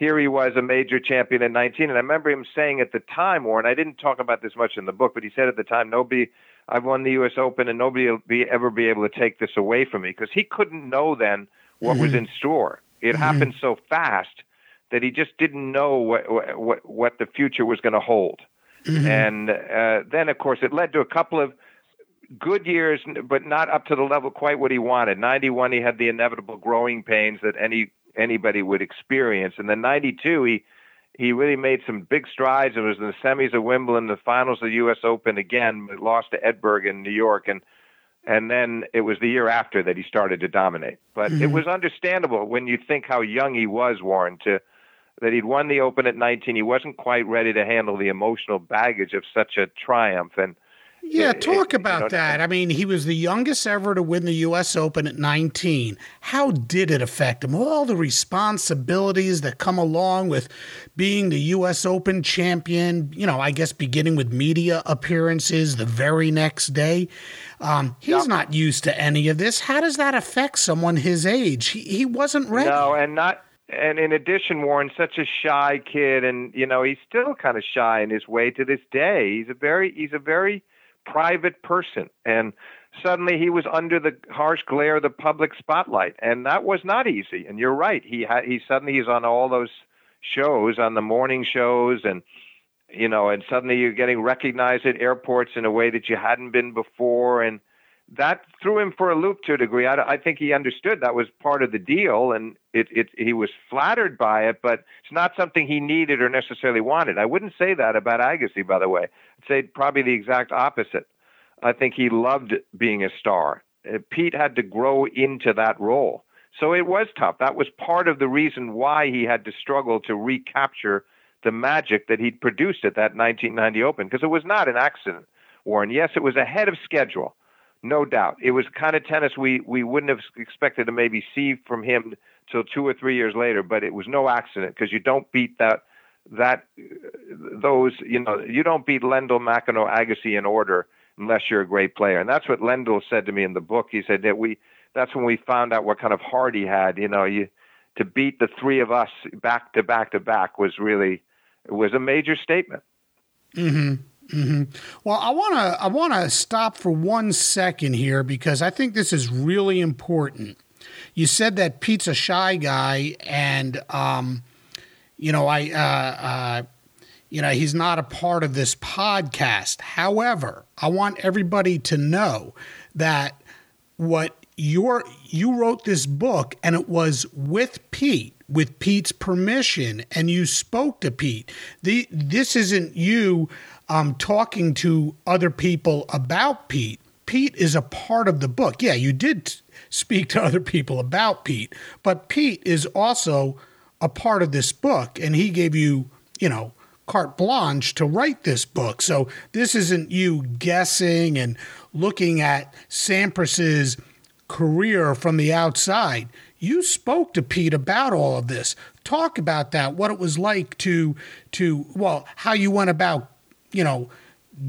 here he was a major champion in 19 and i remember him saying at the time warren i didn't talk about this much in the book but he said at the time nobody i've won the us open and nobody will be, ever be able to take this away from me because he couldn't know then what mm-hmm. was in store it mm-hmm. happened so fast that he just didn't know what what what the future was going to hold mm-hmm. and uh, then of course it led to a couple of good years, but not up to the level quite what he wanted. 91, he had the inevitable growing pains that any anybody would experience. And then '92, he he really made some big strides and was in the semis of Wimbledon, the finals of the U.S. Open again, but lost to Edberg in New York, and and then it was the year after that he started to dominate. But mm-hmm. it was understandable when you think how young he was, Warren, to that he'd won the Open at 19. He wasn't quite ready to handle the emotional baggage of such a triumph, and yeah, talk about you know, that. I mean, he was the youngest ever to win the U.S. Open at 19. How did it affect him? All the responsibilities that come along with being the U.S. Open champion, you know, I guess beginning with media appearances the very next day. Um, he's not used to any of this. How does that affect someone his age? He, he wasn't ready. No, and not. And in addition, Warren, such a shy kid, and you know he's still kind of shy in his way to this day. He's a very, he's a very private person. And suddenly he was under the harsh glare of the public spotlight. And that was not easy. And you're right. He had, he suddenly he's on all those shows, on the morning shows and you know, and suddenly you're getting recognized at airports in a way that you hadn't been before. And that threw him for a loop to a degree. I, I think he understood that was part of the deal, and it, it he was flattered by it, but it's not something he needed or necessarily wanted. I wouldn't say that about Agassi, by the way. I'd say probably the exact opposite. I think he loved being a star. Uh, Pete had to grow into that role. So it was tough. That was part of the reason why he had to struggle to recapture the magic that he'd produced at that 1990 Open, because it was not an accident, Warren. Yes, it was ahead of schedule no doubt. It was kind of tennis we, we wouldn't have expected to maybe see from him till two or three years later, but it was no accident because you don't beat that that those you know you don't beat Lendl, McEnroe, Agassi in order unless you're a great player, and that's what Lendl said to me in the book. He said that we that's when we found out what kind of heart he had. You know, you to beat the three of us back to back to back was really was a major statement. Mm-hmm. Mm-hmm. Well, I want to I want to stop for one second here because I think this is really important. You said that Pete's a shy guy, and um, you know I uh, uh, you know he's not a part of this podcast. However, I want everybody to know that what your you wrote this book, and it was with Pete with Pete's permission, and you spoke to Pete. The, this isn't you um, talking to other people about Pete, Pete is a part of the book. Yeah, you did speak to (laughs) other people about Pete, but Pete is also a part of this book, and he gave you, you know, carte blanche to write this book. So this isn't you guessing and looking at Sampras's career from the outside. You spoke to Pete about all of this. Talk about that, what it was like to to well, how you went about you know,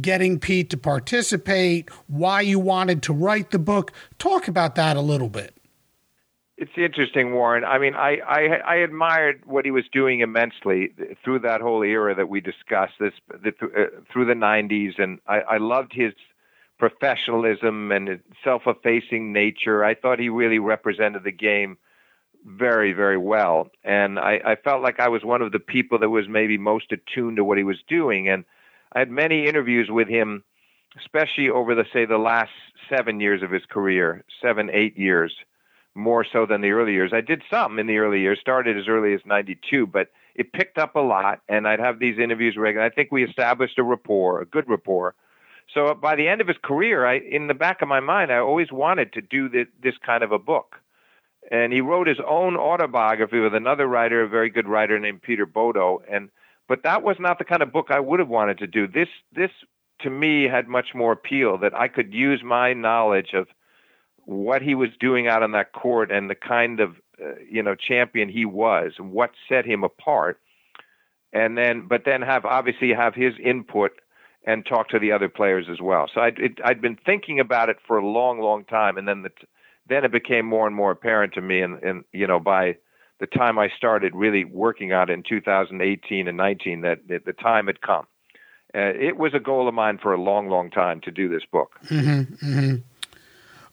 getting Pete to participate, why you wanted to write the book. Talk about that a little bit. It's interesting, Warren. I mean, I, I, I admired what he was doing immensely through that whole era that we discussed, this the, uh, through the '90s, and I, I loved his professionalism and self-effacing nature. I thought he really represented the game very, very well, and I, I felt like I was one of the people that was maybe most attuned to what he was doing. And I had many interviews with him, especially over the say the last seven years of his career, seven, eight years more so than the early years. I did some in the early years, started as early as 92, but it picked up a lot, and I'd have these interviews regularly. I think we established a rapport, a good rapport. So by the end of his career, I, in the back of my mind, I always wanted to do this, this kind of a book. And he wrote his own autobiography with another writer, a very good writer named Peter Bodo. And but that was not the kind of book I would have wanted to do. This this to me had much more appeal that I could use my knowledge of what he was doing out on that court and the kind of uh, you know champion he was and what set him apart and then but then have obviously have his input and talk to the other players as well so I'd, it, I'd been thinking about it for a long long time and then the, then it became more and more apparent to me and, and you know by the time I started really working on it in 2018 and 19 that, that the time had come uh, it was a goal of mine for a long long time to do this book mm-hmm, mm-hmm.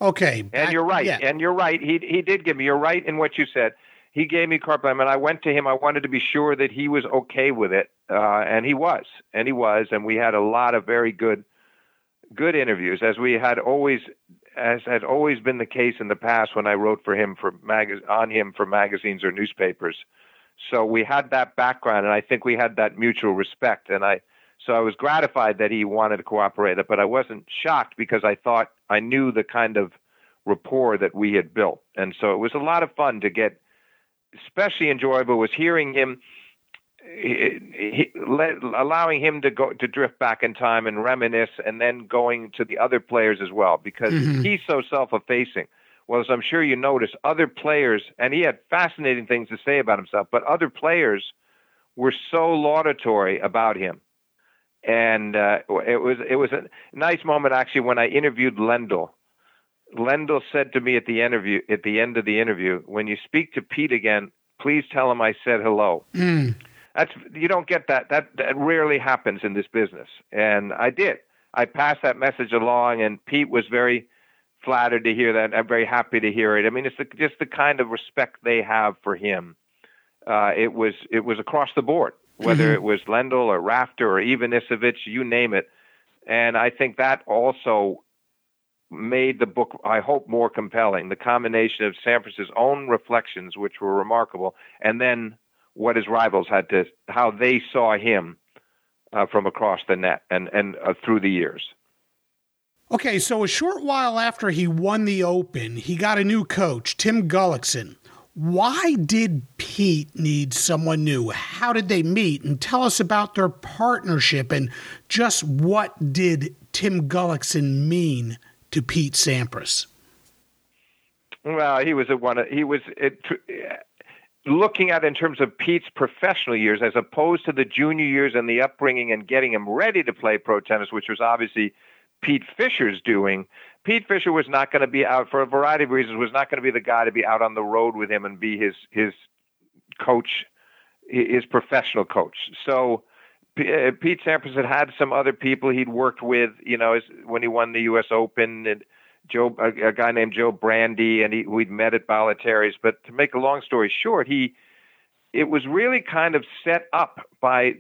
Okay. Back, and you're right. Yeah. And you're right. He he did give me. You're right in what you said. He gave me carte blanche, and I went to him. I wanted to be sure that he was okay with it, uh, and he was, and he was, and we had a lot of very good, good interviews, as we had always, as had always been the case in the past when I wrote for him for mag- on him for magazines or newspapers. So we had that background, and I think we had that mutual respect, and I so I was gratified that he wanted to cooperate, but I wasn't shocked because I thought I knew the kind of rapport that we had built. And so it was a lot of fun to get, especially enjoyable was hearing him, he, he, let, allowing him to go to drift back in time and reminisce, and then going to the other players as well because mm-hmm. he's so self-effacing. Well, as I'm sure you notice, other players, and he had fascinating things to say about himself, but other players were so laudatory about him and uh, it was it was a nice moment actually when I interviewed Lendl. Lendl said to me at the interview at the end of the interview, "When you speak to Pete again, please tell him I said hello." Mm. That's you don't get that. That that rarely happens in this business, and I did. I passed that message along, and Pete was very flattered to hear that. I'm very happy to hear it. I mean, it's the, just the kind of respect they have for him. Uh, it was it was across the board whether mm-hmm. it was Lendl or Rafter or Ivanisevic, you name it. And I think that also made the book, I hope, more compelling. The combination of Sampras's own reflections, which were remarkable, and then what his rivals had to, how they saw him uh, from across the net and and uh, through the years. Okay, so a short while after he won the Open, he got a new coach, Tim Gullikson. Why did Pete need someone new? How did they meet? And tell us about their partnership and just what did Tim Gullikson mean to Pete Sampras? Well, he was a one. He was it, looking at in terms of Pete's professional years as opposed to the junior years and the upbringing and getting him ready to play pro tennis, which was obviously Pete Fisher's doing. Pete Fisher was not going to be out for a variety of reasons. Was not going to be the guy to be out on the road with him and be his his coach, his professional coach. So uh, Pete Sampras had had some other people he'd worked with. You know, when he won the U.S. Open, and Joe, a, a guy named Joe Brandi, and he, we'd met at Bollettieri's. But to make a long story short, he it was really kind of set up by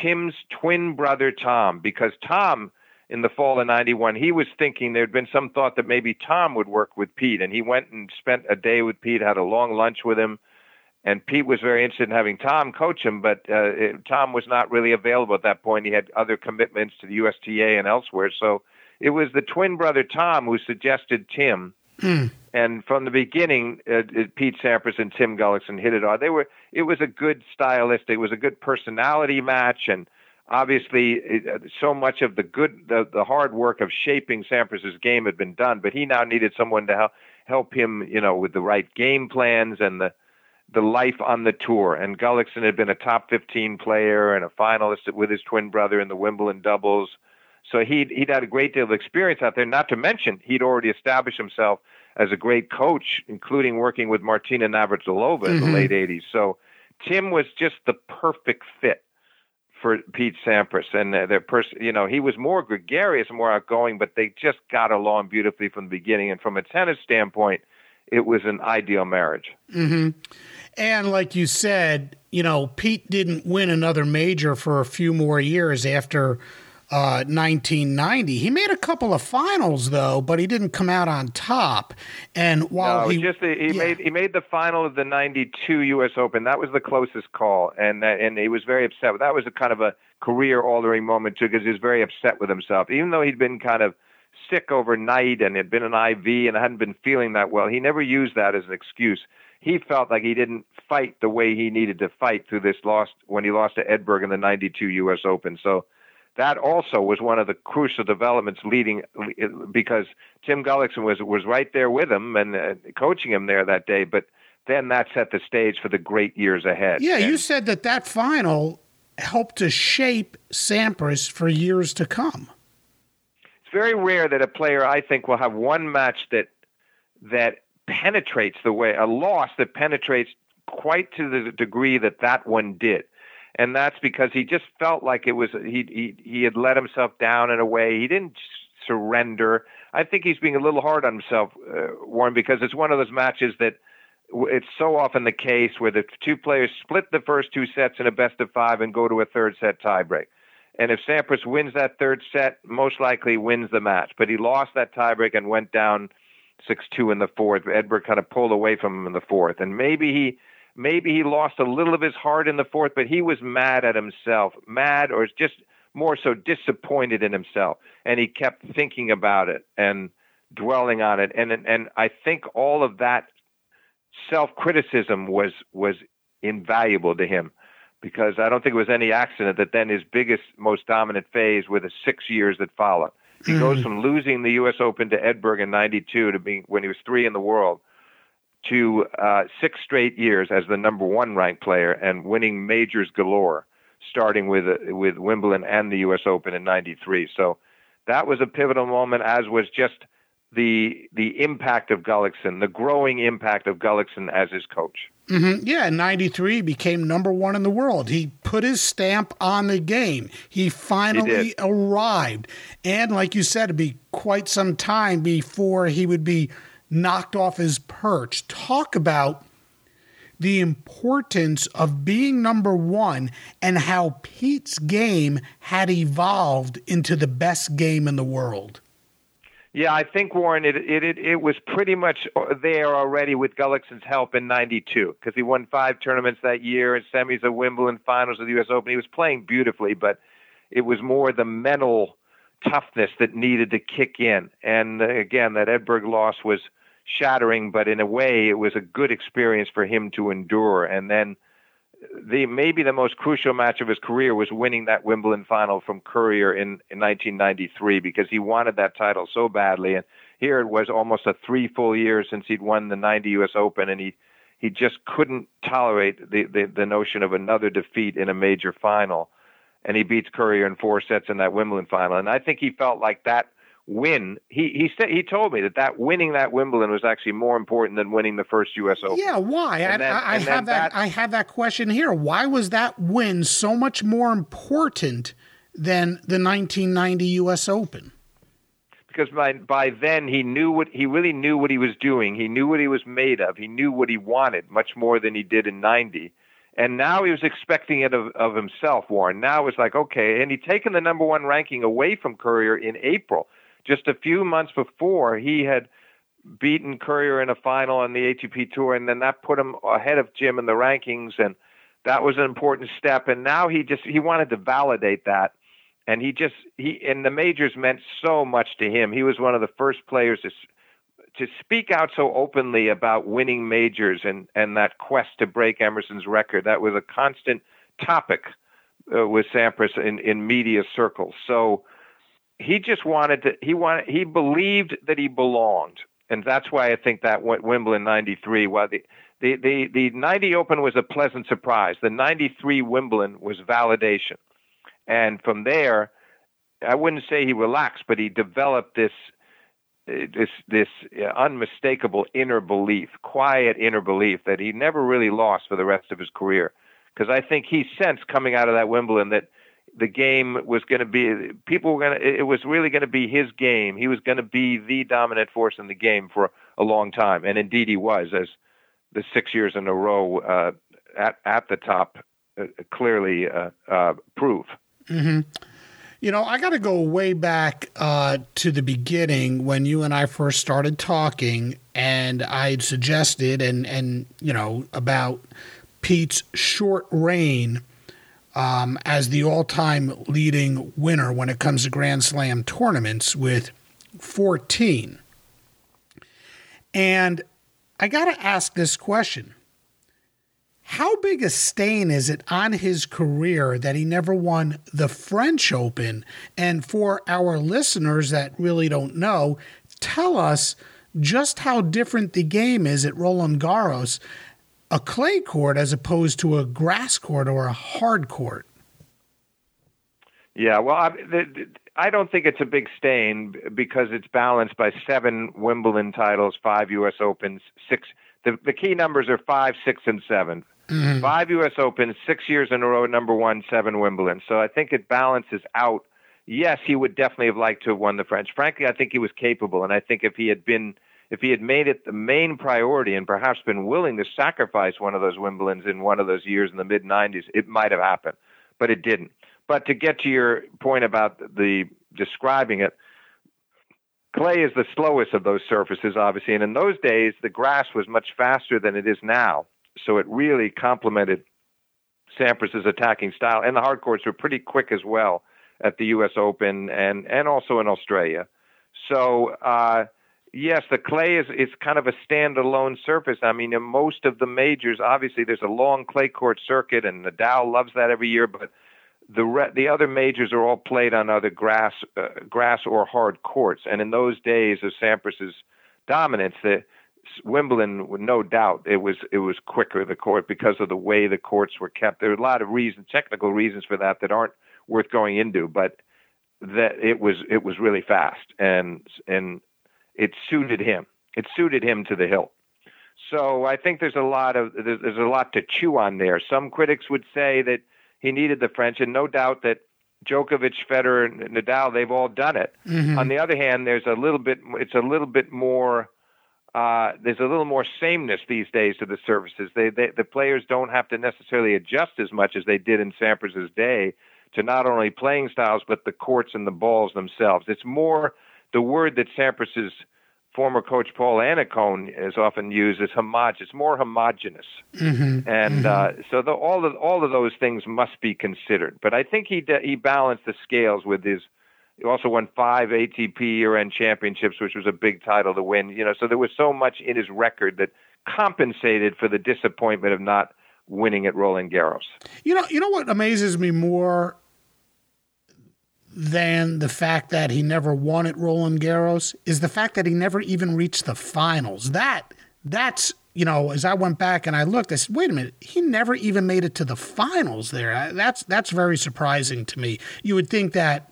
Tim's twin brother Tom because Tom in the fall of 91, he was thinking there'd been some thought that maybe Tom would work with Pete. And he went and spent a day with Pete, had a long lunch with him. And Pete was very interested in having Tom coach him, but uh, it, Tom was not really available at that point. He had other commitments to the USTA and elsewhere. So it was the twin brother Tom who suggested Tim. Mm. And from the beginning, uh, Pete Sampras and Tim Gullikson hit it off. They were. It was a good stylistic. It was a good personality match, and obviously so much of the good the, the hard work of shaping Sampras's game had been done, but he now needed someone to help help him, you know, with the right game plans and the the life on the tour. And Gullikson had been a top 15 player and a finalist with his twin brother in the Wimbledon doubles. So he'd he'd had a great deal of experience out there. Not to mention he'd already established himself as a great coach, including working with Martina Navratilova mm-hmm. in the mm-hmm. late '80s. So Tim was just the perfect fit for Pete Sampras, and their person, you know, he was more gregarious and more outgoing, but they just got along beautifully from the beginning. And from a tennis standpoint, it was an ideal marriage. Mm-hmm. And like you said, you know, Pete didn't win another major for a few more years after uh, 1990. He made a couple of finals though, but he didn't come out on top. And while no, he just he yeah. made he made the final of the 92 U.S. Open. That was the closest call, and that, and he was very upset. That was a kind of a career altering moment too, because he was very upset with himself, even though he'd been kind of sick overnight and had been an IV and hadn't been feeling that well. He never used that as an excuse. He felt like he didn't fight the way he needed to fight through this loss when he lost to Edberg in the 92 U.S. Open. So that also was one of the crucial developments leading because Tim Gullikson was was right there with him and uh, coaching him there that day. But then that set the stage for the great years ahead. Yeah, and, you said that that final helped to shape Sampras for years to come. It's very rare that a player, I think, will have one match that that penetrates the way a loss that penetrates quite to the degree that that one did and that's because he just felt like it was he he he had let himself down in a way he didn't surrender. I think he's being a little hard on himself, uh, Warren, because it's one of those matches that it's so often the case where the two players split the first two sets in a best of five and go to a third set tiebreak. And if Sampras wins that third set, most likely wins the match. But he lost that tiebreak and went down six two in the fourth. Edberg kind of pulled away from him in the fourth, and maybe he Maybe he lost a little of his heart in the fourth, but he was mad at himself, mad or just more so disappointed in himself, and he kept thinking about it and dwelling on it. And and I think all of that self criticism was was invaluable to him because I don't think it was any accident that then his biggest, most dominant phase were the six years that followed. He mm. goes from losing the U.S. Open to Edberg in '92 to being when he was three in the world to uh, six straight years as the number one ranked player and winning majors galore, starting with uh, with Wimbledon and the U.S. Open in '93. So that was a pivotal moment, as was just the the impact of Gullikson, the growing impact of Gullikson as his coach. Mm-hmm. Yeah, '93 became number one in the world. He put his stamp on the game. He finally he arrived, and like you said, it'd be quite some time before he would be knocked off his perch. Talk about the importance of being number one and how Pete's game had evolved into the best game in the world. Yeah, I think Warren, it it it, was pretty much uh, there already with Gullikson's help in '92 because he won five tournaments that year and semis of Wimbledon, finals of the U.S. Open. He was playing beautifully, but it was more the mental toughness that needed to kick in. And uh, again, that Edberg loss was shattering, but in a way, it was a good experience for him to endure. And then the maybe the most crucial match of his career was winning that Wimbledon final from Courier in, in 1993 because he wanted that title so badly. And here it was almost a three full years since he'd won the 90 U.S. Open, and he he just couldn't tolerate the, the the notion of another defeat in a major final. And he beats Courier in four sets in that Wimbledon final. And I think he felt like that win. He he said he told me that that winning that Wimbledon was actually more important than winning the first U.S. Open. Yeah, why? I, then, I, I have that, that, I have that question here. Why was that win so much more important than the 1990 U.S. Open? Because by by then he knew what he really knew what he was doing. He knew what he was made of. He knew what he wanted much more than he did in '90. And now he was expecting it of, of himself, Warren. Now it's like, okay, and he'd taken the number one ranking away from Courier in April. Just a few months before, he had beaten Courier in a final on the ATP Tour, and then that put him ahead of Jim in the rankings, and that was an important step. And now he just he wanted to validate that, and he just he and the majors meant so much to him. He was one of the first players to to speak out so openly about winning majors and and that quest to break Emerson's record. That was a constant topic uh, with Sampras in in media circles. So he just wanted to he wanted he believed that he belonged and that's why I think that went Wimbledon 93 while the the, the, the 90 Open was a pleasant surprise. The 93 Wimbledon was validation. And from there, I wouldn't say he relaxed, but he developed this this this unmistakable inner belief, quiet inner belief that he never really lost for the rest of his career. Because I think he sensed coming out of that Wimbledon that the game was going to be people were going to it was really going to be his game. He was going to be the dominant force in the game for a long time, and indeed he was, as the six years in a row uh, at at the top uh, clearly uh, uh prove. Mm-hmm. You know, I got to go way back uh, to the beginning when you and I first started talking, and I suggested and and you know about Pete's short reign um, as the all-time leading winner when it comes to Grand Slam tournaments with 14. And I got to ask this question how big a stain is it on his career that he never won the French Open? And for our listeners that really don't know, tell us just how different the game is at Roland Garros, a clay court as opposed to a grass court or a hard court. Yeah, well, I, I don't think it's a big stain because it's balanced by seven Wimbledon titles, five U.S. Opens, six. The, the key numbers are five, six, and 7 Mm-hmm. Five U.S. Opens, six years in a row, number one, seven Wimbledon. So I think it balances out. Yes, he would definitely have liked to have won the French. Frankly, I think he was capable, and I think if he had been, if he had made it the main priority, and perhaps been willing to sacrifice one of those Wimbledons in one of those years in the mid '90s, it might have happened, but it didn't. But to get to your point about the describing it, clay is the slowest of those surfaces, obviously, and in those days the grass was much faster than it is now so it really complemented Sampras's attacking style. And the hard courts were pretty quick as well at the U.S. Open and and also in Australia. So uh, yes, the clay is is kind of a standalone surface. I mean, in most of the majors, obviously, there's a long clay court circuit, and Nadal loves that every year. But the re- the other majors are all played on either grass uh, grass or hard courts. And in those days of Sampras's dominance, the Wimbledon, no doubt, it was it was quicker the court because of the way the courts were kept. There are a lot of reasons, technical reasons for that that aren't worth going into, but that it was it was really fast and and it suited him. It suited him to the hilt. So I think there's a lot of there's, there's a lot to chew on there. Some critics would say that he needed the French, and no doubt that Djokovic, Federer, and Nadal they've all done it. Mm-hmm. On the other hand, there's a little bit it's a little bit more uh, there's a little more sameness these days to the services. They, they, the players don't have to necessarily adjust as much as they did in Sampras's day to not only playing styles but the courts and the balls themselves. It's more the word that Sampras's former coach Paul Annacone is often used as homogeneous. It's more homogenous, mm-hmm. and mm-hmm. Uh, so the, all of all of those things must be considered. But I think he he balanced the scales with his he also won five ATP year-end championships, which was a big title to win. You know, so there was so much in his record that compensated for the disappointment of not winning at Roland Garros. You know, you know what amazes me more than the fact that he never won at Roland Garros is the fact that he never even reached the finals. That that's you know, as I went back and I looked, I said, "Wait a minute, he never even made it to the finals." There, that's that's very surprising to me. You would think that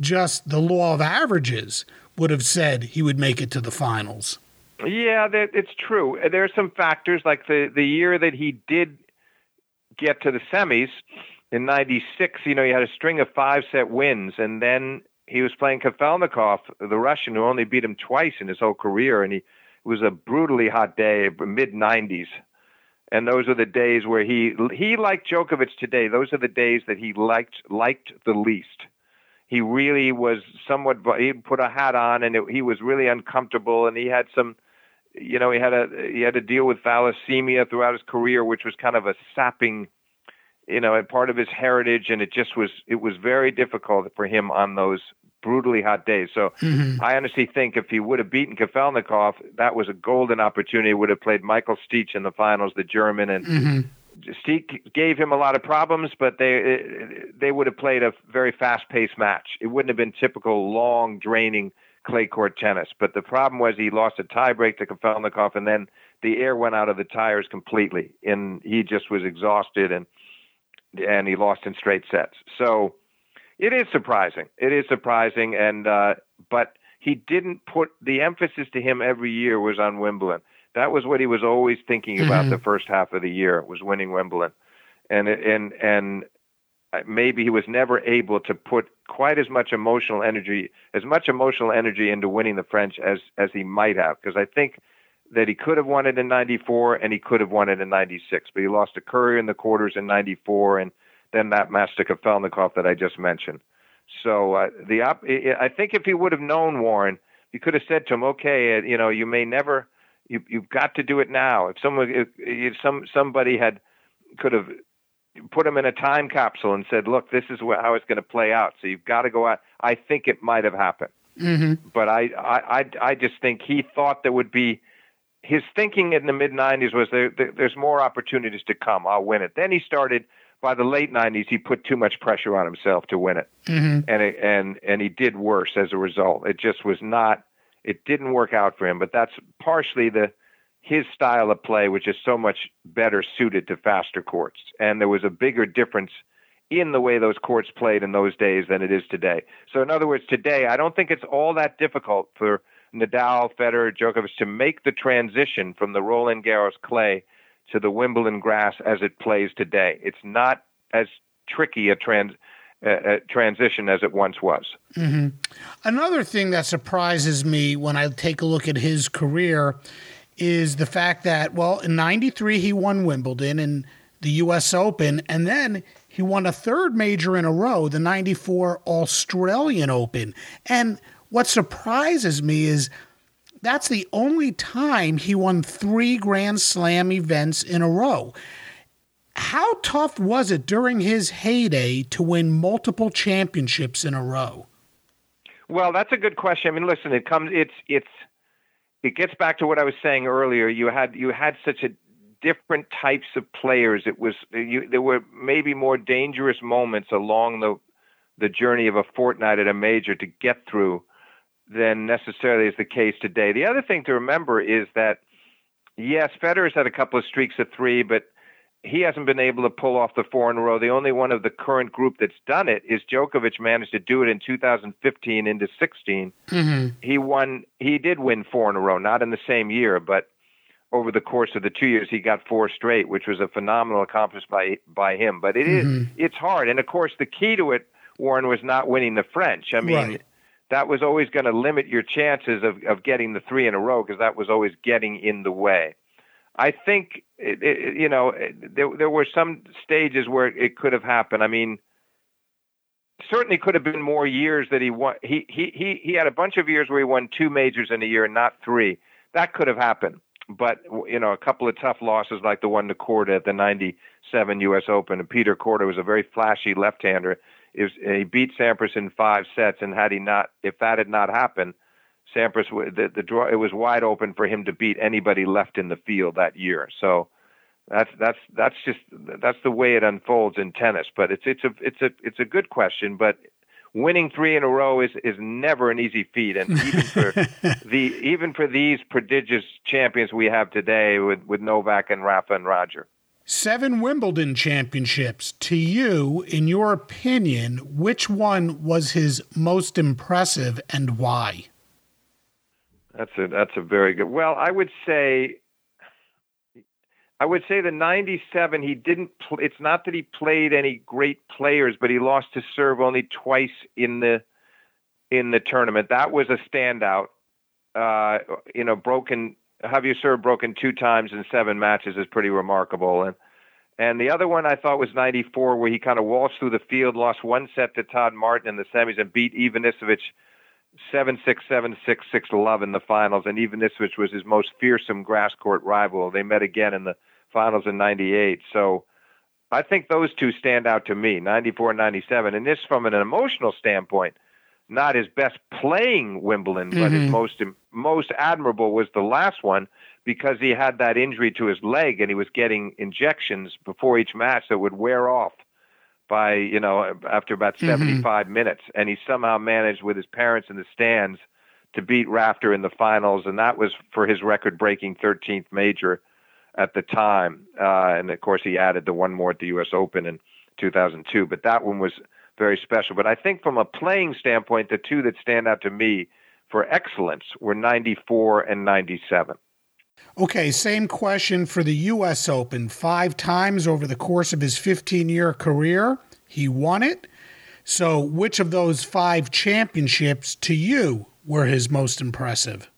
just the law of averages would have said he would make it to the finals. Yeah, that, it's true. Uh, there are some factors like the the year that he did get to the semis in '96. You know, he had a string of five set wins, and then he was playing Kafelnikov, the Russian, who only beat him twice in his whole career, and he it was a brutally hot day, mid '90s. And those are the days where he he liked Djokovic today. Those are the days that he liked liked the least he really was somewhat he put a hat on and it, he was really uncomfortable and he had some you know he had a he had to deal with thalassemia throughout his career which was kind of a sapping you know and part of his heritage and it just was it was very difficult for him on those brutally hot days so mm-hmm. i honestly think if he would have beaten kafelnikov that was a golden opportunity he would have played michael stich in the finals the german and mm-hmm. Stich gave him a lot of problems, but they they would have played a very fast-paced match. It wouldn't have been typical long, draining clay court tennis. But the problem was he lost a tiebreak to Kafelnikov, and then the air went out of the tires completely, and he just was exhausted, and and he lost in straight sets. So it is surprising. It is surprising, and uh, but he didn't put the emphasis to him every year was on Wimbledon. That was what he was always thinking about Mhm. the first half of the year was winning Wimbledon, and and and maybe he was never able to put quite as much emotional energy as much emotional energy into winning the French as as he might have. Because I think that he could have won it in 94 and he could have won it in 96 but he lost to Courier in the quarters in 94 and then that match to Kafelnikov that I just mentioned. So uh, the op- I think if he would have known Warren he could have said to him okay uh, you know you may never you you've got to do it now if someone if, if some somebody had could have put him in a time capsule and said, "Look, this is how it's going to play out. So you've got to go out." I think it might have happened, hmm but I, I, I, I just think he thought there would be. His thinking in the mid '90s was there, there, there's more opportunities to come. I'll win it. Then he started. By the late '90s, he put too much pressure on himself to win it, hmm and it, and and he did worse as a result. It just was not. It didn't work out for him. But that's partially the his style of play, which is so much better suited to faster courts. And there was a bigger difference in the way those courts played in those days than it is today. So, in other words, today, I don't think it's all that difficult for Nadal, Federer, Djokovic to make the transition from the Roland Garros clay to the Wimbledon grass as it plays today. It's not as tricky a trans, uh, transition as it once was. hmm Another thing that surprises me when I take a look at his career is the fact that, well, in 93, he won Wimbledon and the U.S. Open, and then he won a third major in a row, the 94 Australian Open. And what surprises me is that's the only time he won three Grand Slam events in a row. How tough was it during his heyday to win multiple championships in a row? Well, that's a good question. I mean, listen, it comes it's it's it gets back to what I was saying earlier. You had you had such a different types of players. It was you, there were maybe more dangerous moments along the the journey of a fortnight at a major to get through than necessarily is the case today. The other thing to remember is that yes, Federer's had a couple of streaks of three, but he hasn't been able to pull off the four in a row. The only one of the current group that's done it is Djokovic managed to do it in 2015 into 16. Mm-hmm. He won he did win four in a row, not in the same year, but over the course of the two years he got four straight, which was a phenomenal accomplishment by by him. But it is Mhm. it's hard. And of course the key to it, Warren, was not winning the French. I mean Right. that was always going to limit your chances of, of getting the three in a row because that was always getting in the way. I think it, it, you know there there were some stages where it could have happened. I mean, certainly could have been more years that he won. He he he he had a bunch of years where he won two majors in a year, and not three. That could have happened. But you know, a couple of tough losses like the one to Korda at the '97 U.S. Open. And Peter Korda was a very flashy left-hander. He beat Sampras in five sets, and had he not, if that had not happened, Sampras the the draw it was wide open for him to beat anybody left in the field that year. So that's that's that's just that's the way it unfolds in tennis. But it's it's a it's a it's a good question, but winning three in a row is is never an easy feat, and even (laughs) for the even for these prodigious champions we have today with with Novak and Rafa and Roger. Seven Wimbledon championships. To you, in your opinion, which one was his most impressive and why? That's a that's a very good. Well, I would say I would say the 97 he didn't pl- it's not that he played any great players, but he lost his serve only twice in the in the tournament. That was a standout. Uh, you know, broken have your serve broken two times in seven matches is pretty remarkable. And and the other one I thought was 94 where he kind of waltzed through the field, lost one set to Todd Martin in the semis and beat Ivanisevic seven six seven six six love in the finals, and Ivanisevic, which was his most fearsome grass court rival, they met again in the finals in '98. So I think those two stand out to me, '94 and '97. And this, from an emotional standpoint, not his best playing Wimbledon, but his Mhm. most most admirable was the last one because he had that injury to his leg and he was getting injections before each match that would wear off by you know after about Mhm. 75 minutes and he somehow managed with his parents in the stands to beat Rafter in the finals and that was for his record breaking 13th major at the time uh, and of course he added the one more at the US Open in 2002 but that one was very special but I think from a playing standpoint the two that stand out to me for excellence were 94 and 97. Okay, same question for the U.S. Open. Five times over the course of his 15 year career, he won it. So, which of those five championships to you were his most impressive?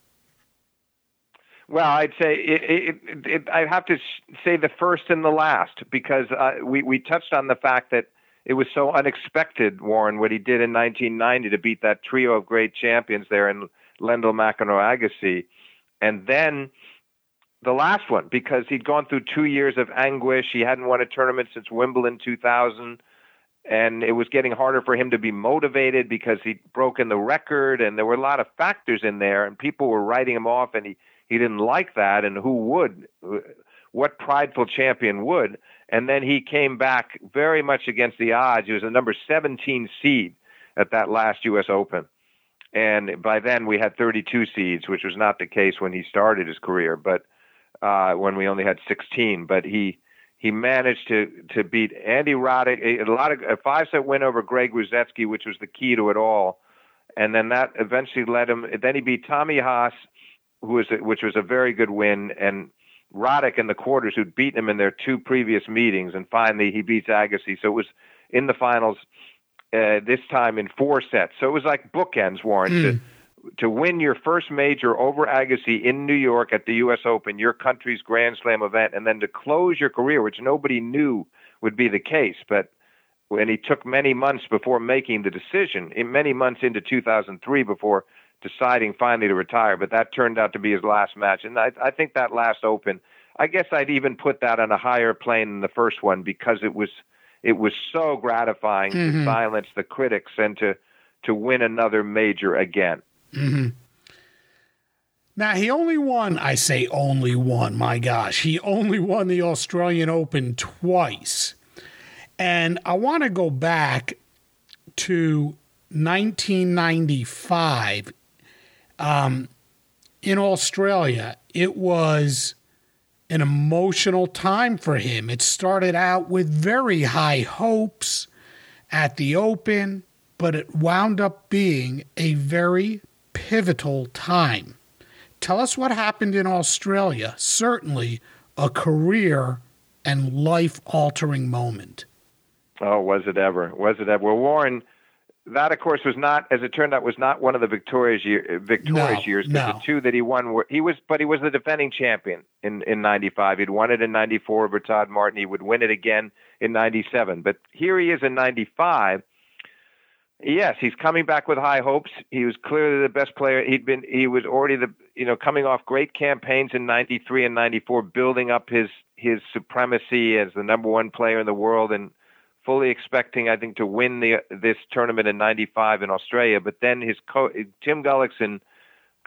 Well, I'd say it, it, it, I'd have to say the first and the last because uh, we we touched on the fact that it was so unexpected, Warren, what he did in 1990 to beat that trio of great champions there in Lendl, McEnroe, Agassi, and then the last one because he'd gone through two years of anguish. He hadn't won a tournament since Wimbledon 2000 and it was getting harder for him to be motivated because he'd broken the record and there were a lot of factors in there and people were writing him off and he he didn't like that, and who would? What prideful champion would? And then he came back very much against the odds. He was a number 17 seed at that last U.S. Open. And by then we had 32 seeds, which was not the case when he started his career, but uh, when we only had 16. But he he managed to to beat Andy Roddick, a, a lot of a five set win over Greg Rusedski, which was the key to it all. And then that eventually led him. Then he beat Tommy Haas who was a, which was a very good win, and Roddick in the quarters who'd beaten him in their two previous meetings, and finally he beats Agassi. So it was in the finals uh, this time in four sets. So it was like bookends, Warren. Mm. To, hmm. To win your first major over Agassi in New York at the U.S. Open, your country's Grand Slam event, and then to close your career, which nobody knew would be the case, but when he took many months before making the decision, in many months into 2003 before deciding finally to retire, but that turned out to be his last match. And I, I think that last Open, I guess I'd even put that on a higher plane than the first one because it was it was so gratifying mm-hmm. to silence the critics and to to win another major again. Mm-hmm. Now he only won. I say only won. My gosh, he only won the Australian Open twice, and I want to go back to 1995 um, in Australia, it was an emotional time for him. It started out with very high hopes at the Open, but it wound up being a very pivotal time. Tell us what happened in Australia. Certainly a career and life altering moment. Oh, was it ever? Was it ever? Well, Warren that, of course, was not, as it turned out, was not one of the victorious year, victorious no, years. No. the two that he won were he was, but he was the defending champion in in '95. He'd won it in '94 over Todd Martin. He would win it again in '97. But here he is in '95. Yes, he's coming back with high hopes. He was clearly the best player. He'd been, he was already the, you know, coming off great campaigns in '93 and '94, building up his his supremacy as the number one player in the world and fully expecting, I think, to win the this tournament in '95 in Australia. But then his co- Tim Gullikson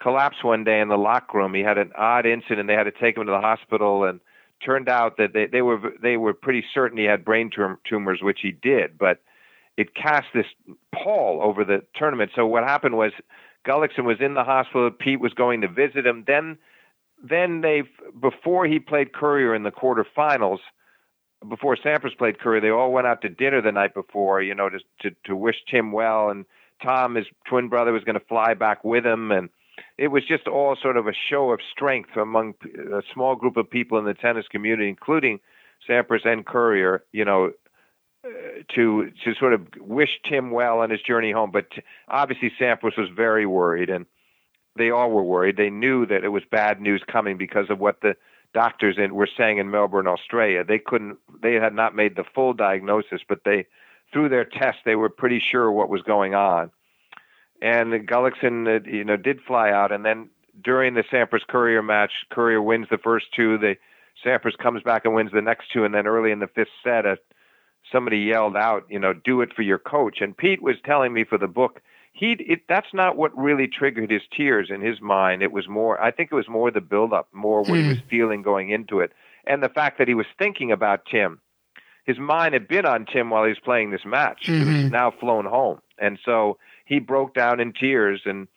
collapsed one day in the locker room. He had an odd incident. They had to take him to the hospital, and turned out that they, they were they were pretty certain he had brain tum- tumors, which he did. But it cast this pall over the tournament. So what happened was Gullikson was in the hospital. Pete was going to visit him. Then then they before he played Courier in the quarterfinals before Sampras played Courier, they all went out to dinner the night before, you know, to to, to wish Tim well. And Tom, his twin brother, was going to fly back with him, and it was just all sort of a show of strength among a small group of people in the tennis community, including Sampras and Courier. You know, to to sort of wish Tim well on his journey home. But obviously, Sampras was very worried, and they all were worried. They knew that it was bad news coming because of what the doctors in, were saying in Melbourne, Australia. They couldn't, they had not made the full diagnosis, but they, through their tests, they were pretty sure what was going on. And Gullikson, uh, you know, did fly out, and then during the Sampras Courier match, Courier wins the first two. The Sampras comes back and wins the next two, and then early in the fifth set, uh, somebody yelled out, you know, "Do it for your coach." And Pete was telling me for the book he it, that's not what really triggered his tears in his mind. It was more, I think it was more the buildup, more what mm. he was hmm. feeling going into it, and the fact that he was thinking about Tim. His mind had been on Tim while he was playing this match. Mm-hmm. He was now flown home, and so he broke down in tears. And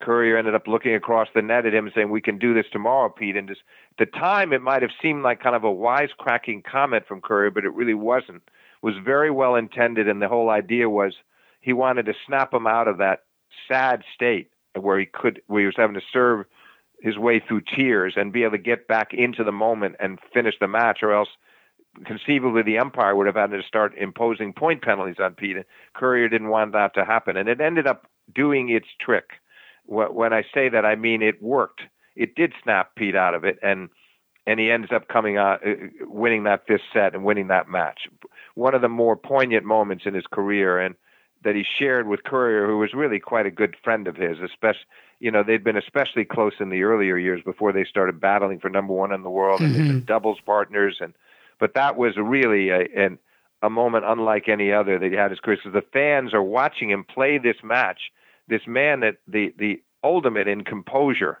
Courier ended up looking across the net at him and saying, "We can do this tomorrow, Pete." And just, at the time, it might have seemed like kind of a wisecracking comment from Courier, but it really wasn't. Was very well intended, and the whole idea was he wanted to snap him out of that sad state where he could where he was having to serve his way through tears and be able to get back into the moment and finish the match, or else conceivably the umpire would have had to start imposing point penalties on Pete. Courier didn't want that to happen, and it ended up doing its trick. When I say that, I mean it worked. It did snap Pete out of it, and and he ends up coming out, uh, winning that fifth set and winning that match. One of the more poignant moments in his career, and that he shared with Courier, who was really quite a good friend of his. Especially, you know, they'd been especially close in the earlier years before they started battling for number one in the world, and mm-hmm. they'd been doubles partners and but that was really a, an, a moment unlike any other that he had his career. Because the fans are watching him play this match. This man that the the ultimate in composure,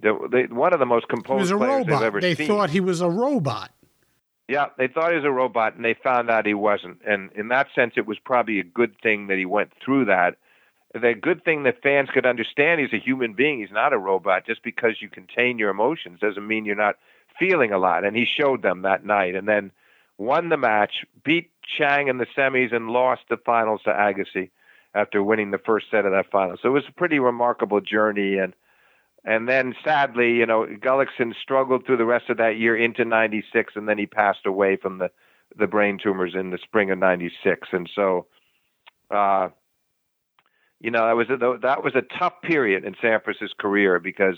the, the one of the most composed players robot. they've ever they seen. They thought he was a robot. Yeah, they thought he was a robot, and they found out he wasn't. And in that sense, it was probably a good thing that he went through that. The good thing that fans could understand he's a human being. He's not a robot. Just because you contain your emotions doesn't mean you're not feeling a lot, and he showed them that night. And then won the match, beat Chang in the semis, and lost the finals to Agassi after winning the first set of that final. So it was a pretty remarkable journey. And and then sadly, you know, Gullikson struggled through the rest of that year into '96, and then he passed away from the the brain tumors in the spring of '96. And so. Uh, you know that was a, that was a tough period in Sampras's career because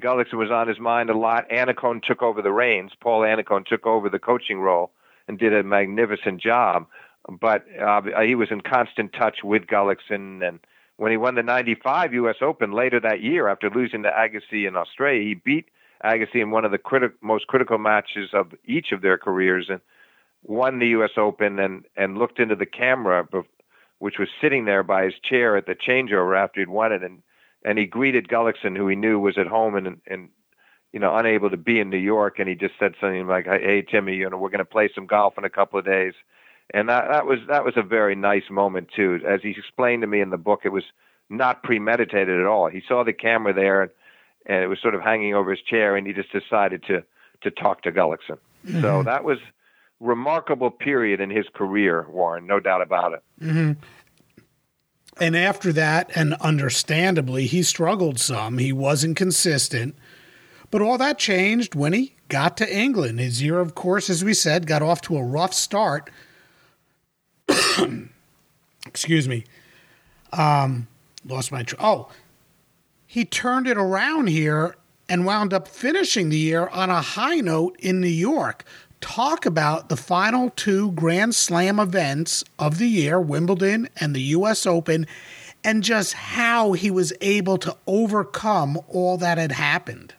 Gullikson was on his mind a lot. Annacone took over the reins. Paul Annacone took over the coaching role and did a magnificent job. But uh, he was in constant touch with Gullikson. And when he won the 95 U.S. Open later that year after losing to Agassi in Australia, he beat Agassi in one of the criti- most critical matches of each of their careers and won the U.S. Open and, and looked into the camera, which was sitting there by his chair at the changeover after he'd won it. And and he greeted Gullikson, who he knew was at home and and you know unable to be in New York, and he just said something like, "Hey Timmy, you know we're going to play some golf in a couple of days," and that that was that was a very nice moment too. As he explained to me in the book, it was not premeditated at all. He saw the camera there, and, and it was sort of hanging over his chair, and he just decided to to talk to Gullikson. Mm-hmm. So that was remarkable period in his career, Warren, no doubt about it. Mm-hmm. And after that, and understandably, he struggled some. He wasn't consistent. But all that changed when he got to England. His year, of course, as we said, got off to a rough start. (coughs) Excuse me. Um, lost my. Tr- oh, he turned it around here and wound up finishing the year on a high note in New York talk about the final two Grand Slam events of the year, Wimbledon and the US Open, and just how he was able to overcome all that had happened.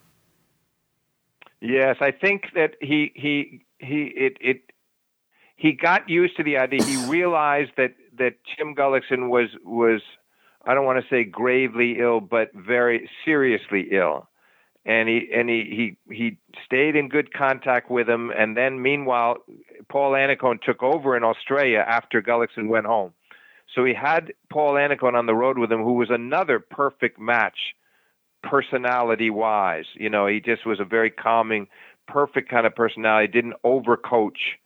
Yes, I think that he he he it it he got used to the idea. He realized that that Tim Gullikson was was I don't want to say gravely ill, but very seriously ill and he and he he he stayed in good contact with him. And then meanwhile, Paul Annacone took over in Australia after Gullikson went home. So he had Paul Annacone on the road with him, who was another perfect match, personality wise. You know, he just was a very calming, perfect kind of personality. Didn't overcoach.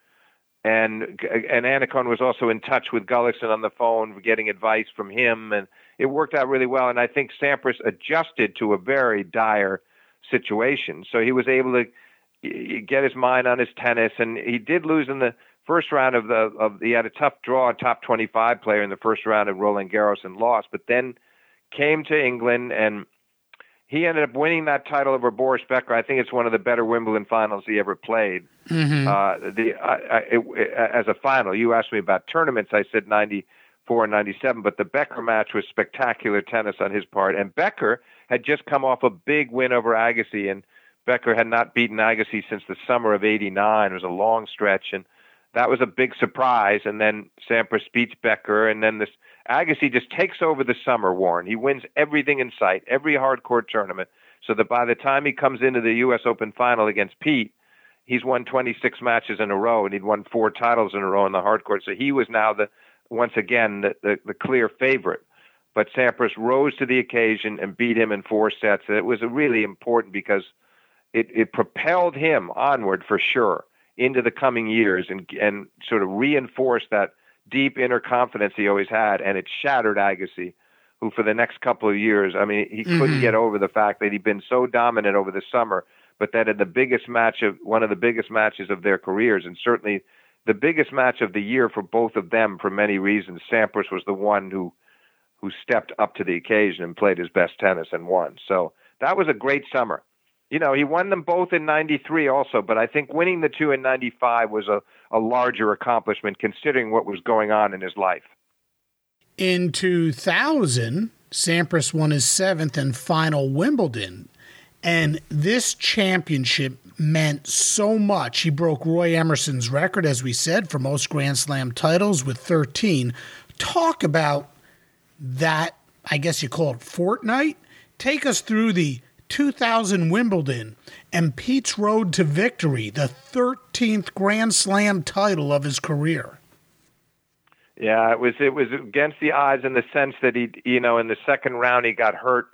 And and Annacone was also in touch with Gullikson on the phone, getting advice from him, and it worked out really well. And I think Sampras adjusted to a very dire situation. So he was able to get his mind on his tennis, and he did lose in the first round of the of he had a tough draw, a top 25 player in the first round of Roland Garros and lost, but then came to England and he ended up winning that title over Boris Becker. I think it's one of the better Wimbledon finals he ever played. Mm-hmm. Uh, the I, I, it, as a final, you asked me about tournaments. I said 94 and 97, but the Becker match was spectacular tennis on his part. And Becker had just come off a big win over Agassi, and Becker had not beaten Agassi since the summer of '89. It was a long stretch, and that was a big surprise. And then Sampras beats Becker, and then this Agassi just takes over the summer. Warren he wins everything in sight, every hard court tournament, so that by the time he comes into the U.S. Open final against Pete, he's won 26 matches in a row, and he'd won four titles in a row in the hard court. So he was now the once again the, the, the clear favorite but Sampras rose to the occasion and beat him in four sets. And it was really important because it, it propelled him onward for sure into the coming years and, and sort of reinforced that deep inner confidence he always had. And it shattered Agassi, who for the next couple of years, I mean, he Mhm. couldn't get over the fact that he'd been so dominant over the summer, but that in the biggest match of one of the biggest matches of their careers, and certainly the biggest match of the year for both of them for many reasons, Sampras was the one who who stepped up to the occasion and played his best tennis and won. So that was a great summer. You know, he won them both in 93 also, but I think winning the two in 95 was a, a larger accomplishment considering what was going on in his life. In 2000, Sampras won his seventh and final Wimbledon. And this championship meant so much. He broke Roy Emerson's record, as we said, for most Grand Slam titles with 13. Talk about that, I guess you call it fortnight. Take us through the 2000 Wimbledon and Pete's road to victory, the 13th Grand Slam title of his career. Yeah, it was it was against the odds in the sense that he, you know, in the second round he got hurt,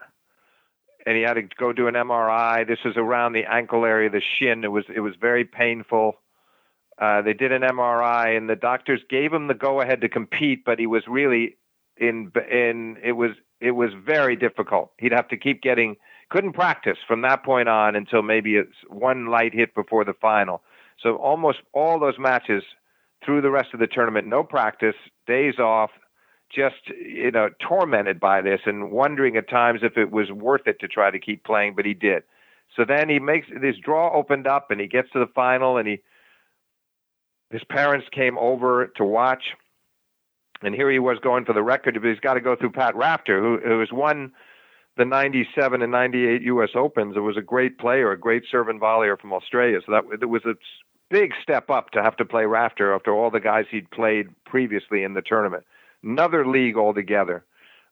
and he had to go do an MRI. This was around the ankle area, the shin. It was it was very painful. Uh, they did an MRI, and the doctors gave him the go ahead to compete, but he was really in in it was it was very difficult. He'd have to keep getting couldn't practice from that point on until maybe it's one light hit before the final. So almost all those matches through the rest of the tournament, no practice, days off, just you know tormented by this and wondering at times if it was worth it to try to keep playing, but he did. So then he makes this draw opened up and he gets to the final and he his parents came over to watch and here he was going for the record, but he's got to go through Pat Rafter, who, who has won the 97 and 98 U.S. Opens. It was a great player, a great serve and volleyer from Australia. So that it was a big step up to have to play Rafter after all the guys he'd played previously in the tournament. Another league altogether.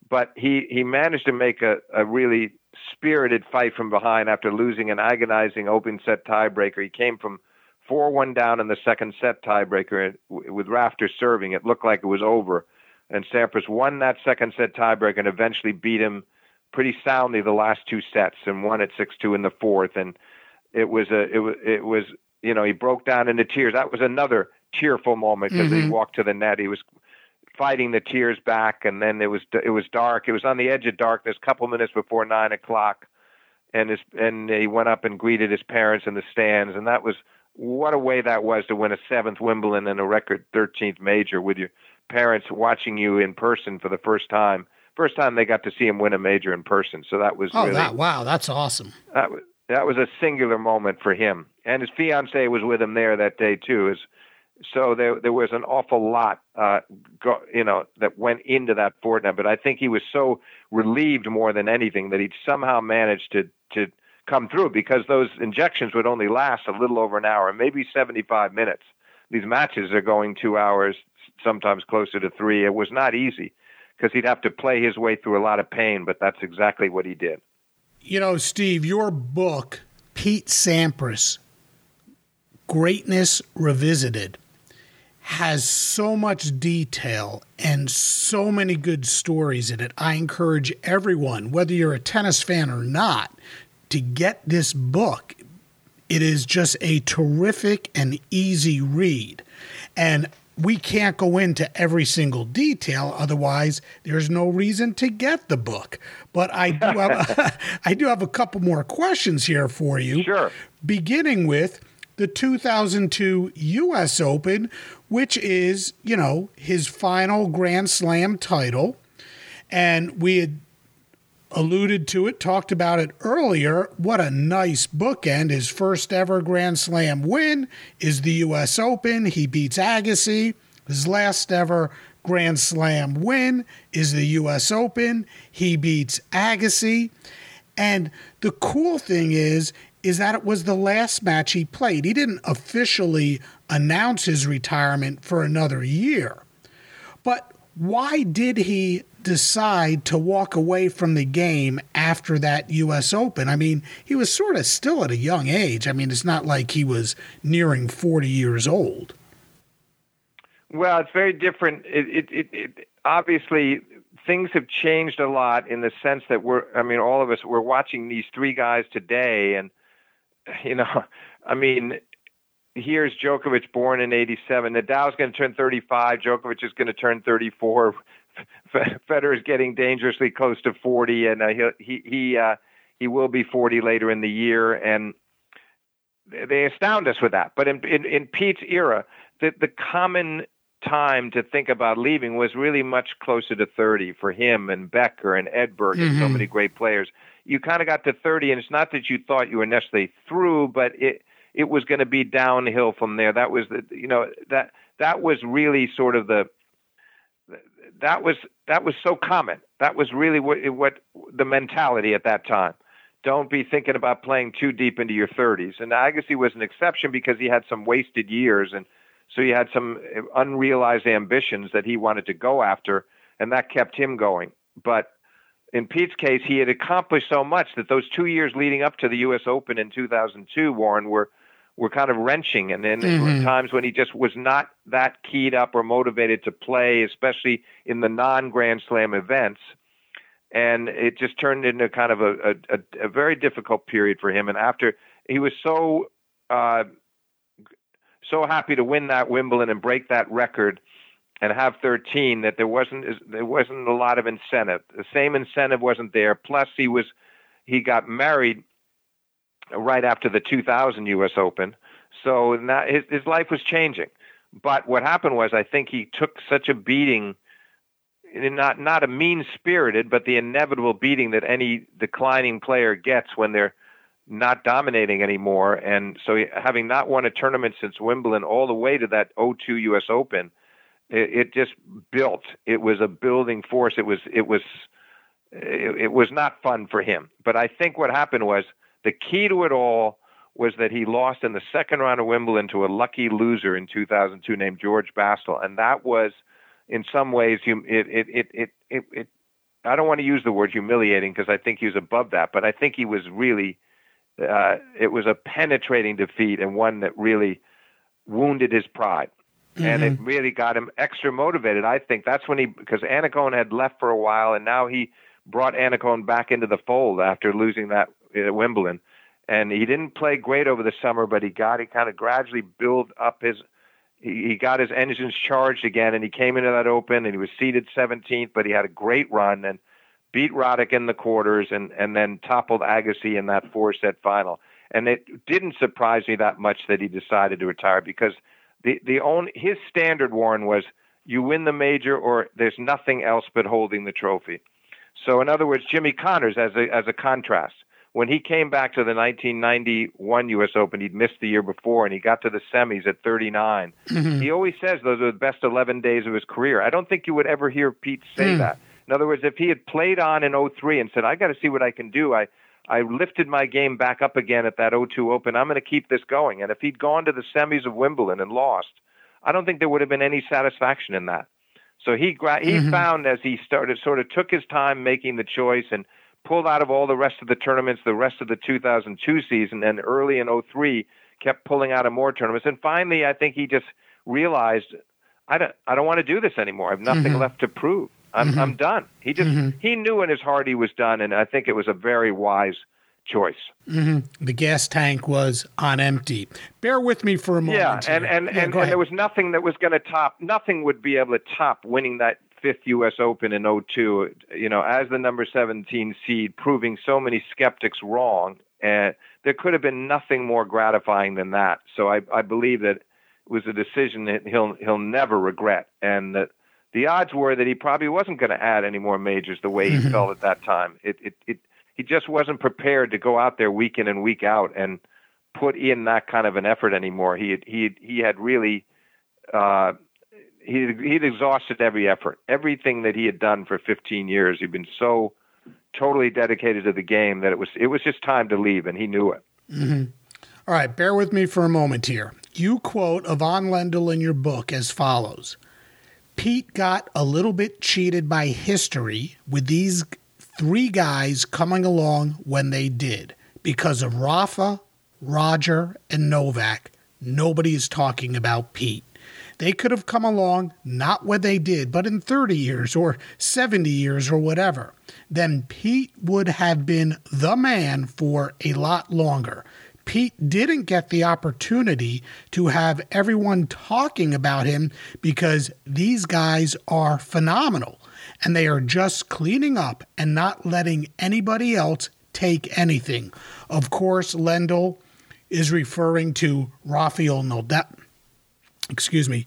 But he, he managed to make a, a really spirited fight from behind after losing an agonizing open set tiebreaker. He came from 4 1 down in the second set tiebreaker with Rafter serving. It looked like it was over. And Sampras won that second set tiebreaker and eventually beat him pretty soundly the last two sets and won at 6 2 in the fourth. And it was a, it was, it was, you know, he broke down into tears. That was another tearful moment because Mhm. he walked to the net. He was fighting the tears back, and then it was it was dark. It was on the edge of darkness, a couple minutes before nine o'clock, and his and he went up and greeted his parents in the stands, and that was what a way that was to win a seventh Wimbledon and a record thirteenth major with your parents watching you in person for the first time. First time they got to see him win a major in person, so that was Oh, really that wow, that's awesome. that was that was a singular moment for him, and his fiance was with him there that day too. Is so there there was an awful lot, uh, go, you know, that went into that fortnight. But I think he was so relieved more than anything that he'd somehow managed to to come through because those injections would only last a little over an hour, maybe 75 minutes. These matches are going two hours, sometimes closer to three. It was not easy because he'd have to play his way through a lot of pain, but that's exactly what he did. You know, Steve, your book, Pete Sampras, Greatness Revisited, has so much detail and so many good stories in it. I encourage everyone, whether you're a tennis fan or not, to get this book. It is just a terrific and easy read. And we can't go into every single detail, otherwise, there's no reason to get the book. But I do have, (laughs) (laughs) I do have a couple more questions here for you. Sure. Beginning with the 2002 U.S. Open, which is, you know, his final Grand Slam title. And we had alluded to it, talked about it earlier. What a nice bookend. His first ever Grand Slam win is the U.S. Open. He beats Agassi. His last ever Grand Slam win is the U.S. Open. He beats Agassi. And the cool thing is, is that it was the last match he played. He didn't officially announce his retirement for another year. But why did he decide to walk away from the game after that U.S. Open? I mean, he was sort of still at a young age. I mean, it's not like he was nearing 40 years old. Well, it's very different. It, it, it, obviously things have changed a lot in the sense that we're. I mean, all of us we're watching these three guys today, and you know, (laughs) I mean, here's Djokovic born in '87. Nadal's going to turn 35. Djokovic is going to turn 34. Federer's getting dangerously close to 40, and uh, he he he, uh, he will be 40 later in the year, and they astound us with that. But in in, in Pete's era, the the common time to think about leaving was really much closer to 30 for him and Becker and Edberg mm-hmm. and so mm-hmm. many great players. You kind of got to 30, and it's not that you thought you were necessarily through, but it it was going to be downhill from there. That was the you know that that was really sort of the that was that was so common. That was really what what the mentality at that time. Don't be thinking about playing too deep into your 30s. And Agassi was an exception because he had some wasted years, and so he had some unrealized ambitions that he wanted to go after, and that kept him going. But in Pete's case, he had accomplished so much that those two years leading up to the U.S. Open in 2002, Warren, were were kind of wrenching, and then mm-hmm. there were times when he just was not that keyed up or motivated to play, especially in the non-Grand Slam events. And it just turned into kind of a, a, a very difficult period for him. And after he was so uh, so happy to win that Wimbledon and break that record and have 13 that there wasn't there wasn't a lot of incentive. The same incentive wasn't there. Plus, he was he got married right after the 2000 U.S. Open. So now his, his life was changing. But what happened was, I think he took such a beating, not not a mean spirited, but the inevitable beating that any declining player gets when they're not dominating anymore. And so, having not won a tournament since Wimbledon, all the way to that 02 U.S. Open, it, it just built. It was a building force. It was it was it, it was not fun for him. But I think what happened was the key to it all was that he lost in the second round of Wimbledon to a lucky loser in 2002 named George Bastl, and that was, in some ways, it it it it it. it I don't want to use the word humiliating because I think he was above that, but I think he was really. Uh, it was a penetrating defeat and one that really wounded his pride. Mm-hmm. And it mm-hmm. really got him extra motivated. I think that's when he, because Annacone had left for a while, and now he brought Annacone back into the fold after losing that at Wimbledon, and he didn't play great over the summer, but he got he kind of gradually built up his. He, got his engines charged again, and he came into that Open, and he was seeded 17th, but he had a great run and beat Roddick in the quarters, and and then toppled Agassi in that four set final. And it didn't surprise me that much that he decided to retire because the the only his standard Warren was you win the major or there's nothing else but holding the trophy. So in other words, Jimmy Connors as a as a contrast when he came back to the 1991 U.S. Open, he'd missed the year before, and he got to the semis at 39. Mm-hmm. He always says those are the best 11 days of his career. I don't think you would ever hear Pete say mm. that. In other words, if he had played on in 03 and said, "I got to see what I can do," I I lifted my game back up again at that 02 Open. I'm going to keep this going. And if he'd gone to the semis of Wimbledon and lost, I don't think there would have been any satisfaction in that. So he he mm-hmm. found as he started, sort of took his time making the choice and pulled out of all the rest of the tournaments, the rest of the 2002 season, and early in 03 kept pulling out of more tournaments. And finally, I think he just realized, I don't, I don't want to do this anymore. I have nothing mm-hmm. left to prove. I'm, mm-hmm. I'm done. He just, mm-hmm. he knew in his heart he was done, and I think it was a very wise choice. Mm-hmm. The gas tank was on empty. Bear with me for a moment. Yeah, and and, yeah, and, and there was nothing that was going to top. Nothing would be able to top winning that fifth U.S. Open in 02, you know, as the number 17 seed, proving so many skeptics wrong. And there could have been nothing more gratifying than that. So I, I believe that it was a decision that he'll he'll never regret, and that the odds were that he probably wasn't going to add any more majors the way he mm-hmm. felt at that time. It, it it he just wasn't prepared to go out there week in and week out and put in that kind of an effort anymore. He had, he he had really uh, he he'd exhausted every effort, everything that he had done for 15 years. He'd been so totally dedicated to the game that it was it was just time to leave, and he knew it. Mm-hmm. All right, bear with me for a moment here. You quote Ivan Lendl in your book as follows: Pete got a little bit cheated by history with these three guys coming along when they did because of Rafa, Roger, and Novak. Nobody is talking about Pete. They could have come along not when they did, but in 30 years or 70 years or whatever. Then Pete would have been the man for a lot longer. Pete didn't get the opportunity to have everyone talking about him because these guys are phenomenal. and they are just cleaning up and not letting anybody else take anything. Of course, Lendl is referring to Rafael Nadal. Excuse me,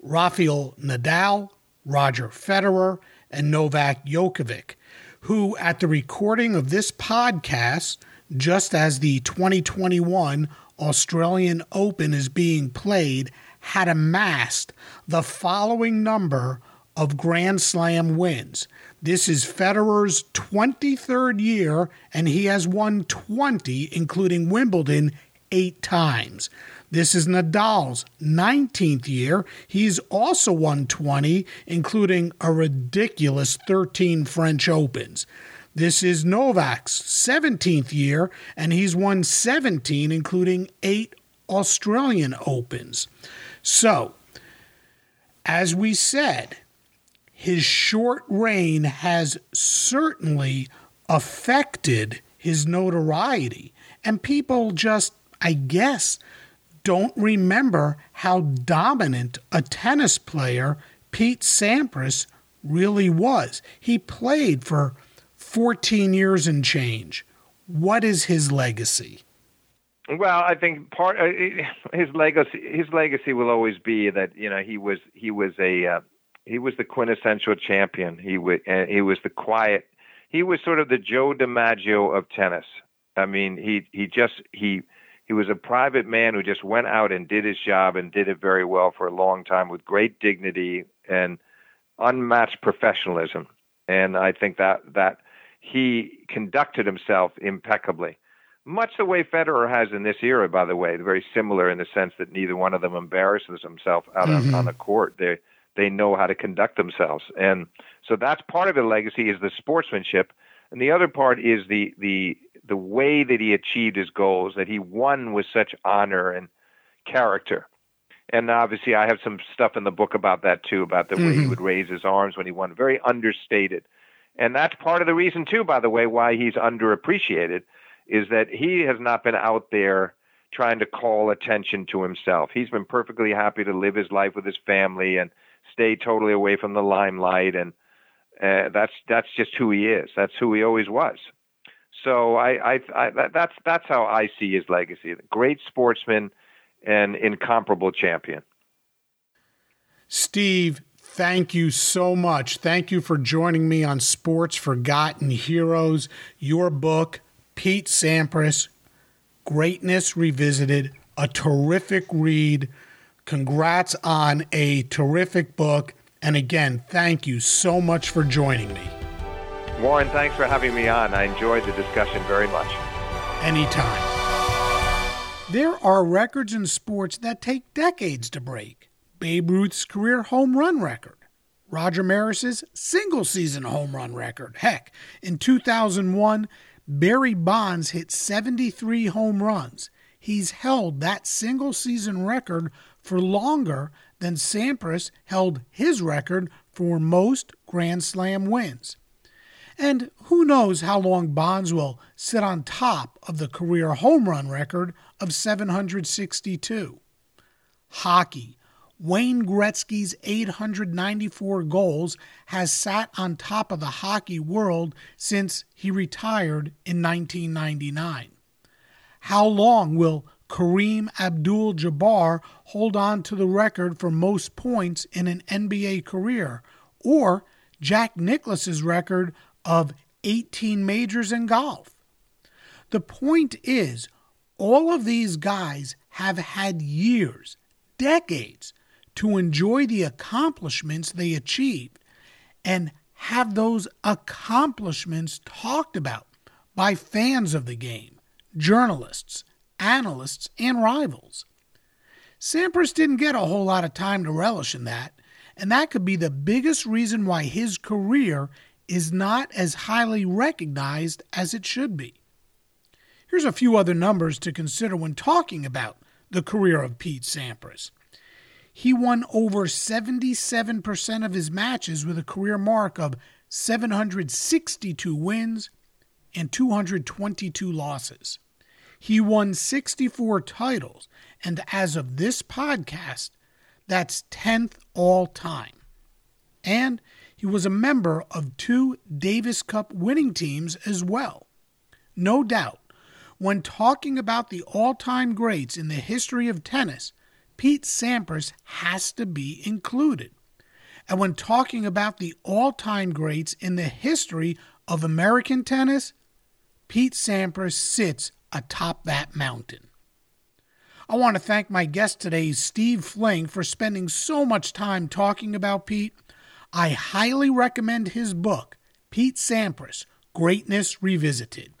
Rafael Nadal, Roger Federer, and Novak Djokovic, who, at the recording of this podcast, just as the 2021 Australian Open is being played, had amassed the following number of Grand Slam wins. This is Federer's 23rd year, and he has won 20, including Wimbledon, eight times. This is Nadal's 19th year. He's also won 20, including a ridiculous 13 French Opens. This is Novak's 17th year, and he's won 17, including eight Australian Opens. So, as we said, his short reign has certainly affected his notoriety. And people just, I guess, don't remember how dominant a tennis player Pete Sampras really was. He played for 14 years and change. What is his legacy? Well, I think part uh, his legacy his legacy will always be that you know he was he was a uh, he was the quintessential champion. He was uh, he was the quiet. He was sort of the Joe DiMaggio of tennis. I mean, he he just he he was a private man who just went out and did his job and did it very well for a long time with great dignity and unmatched professionalism. And I think that that he conducted himself impeccably much the way Federer has in this era, by the way, very similar in the sense that neither one of them embarrasses himself out mm-hmm. on, on the court. They they know how to conduct themselves, and so that's part of the legacy is the sportsmanship, and the other part is the the the way that he achieved his goals, that he won with such honor and character. And obviously, I have some stuff in the book about that too, about the mm-hmm. way he mm-hmm. would raise his arms when he won. Very understated. And that's part of the reason, too, by the way, why he's underappreciated is that he has not been out there trying to call attention to himself. He's been perfectly happy to live his life with his family and stay totally away from the limelight and uh, that's that's just who he is. That's who he always was. So I, I, I that's that's how I see his legacy. Great sportsman and incomparable champion. Steve, thank you so much. Thank you for joining me on Sports Forgotten Heroes. Your book, Pete Sampras, Greatness Revisited, a terrific read. Congrats on a terrific book. And again, thank you so much for joining me. Warren, thanks for having me on. I enjoyed the discussion very much. Anytime. There are records in sports that take decades to break. Babe Ruth's career home run record. Roger Maris's single season home run record. Heck, in 2001, Barry Bonds hit 73 home runs. He's held that single season record for longer than Sampras held his record for most Grand Slam wins. And who knows how long Bonds will sit on top of the career home run record of 762. Hockey. Wayne Gretzky's 894 goals has sat on top of the hockey world since he retired in 1999. How long will Kareem Abdul Jabbar hold on to the record for most points in an NBA career, or Jack Nicklaus's record of 18 majors in golf? The point is, all of these guys have had years, decades, to enjoy the accomplishments they achieved and have those accomplishments talked about by fans of the game, journalists, analysts, and rivals. Sampras didn't get a whole lot of time to relish in that, and that could be the biggest reason why his career is not as highly recognized as it should be. Here's a few other numbers to consider when talking about the career of Pete Sampras he won over 77% of his matches with a career mark of 762 wins and 222 losses. He won 64 titles, and as of this podcast, that's 10th all time. And He was a member of two Davis Cup winning teams as well. No doubt, when talking about the all time greats in the history of tennis, Pete Sampras has to be included. And when talking about the all time greats in the history of American tennis, Pete Sampras sits atop that mountain. I want to thank my guest today, Steve Flink, for spending so much time talking about Pete. I highly recommend his book, Pete Sampras Greatness Revisited.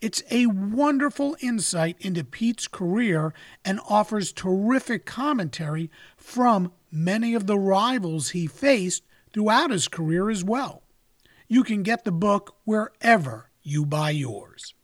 It's a wonderful insight into Pete's career and offers terrific commentary from many of the rivals he faced throughout his career as well. You can get the book wherever you buy yours.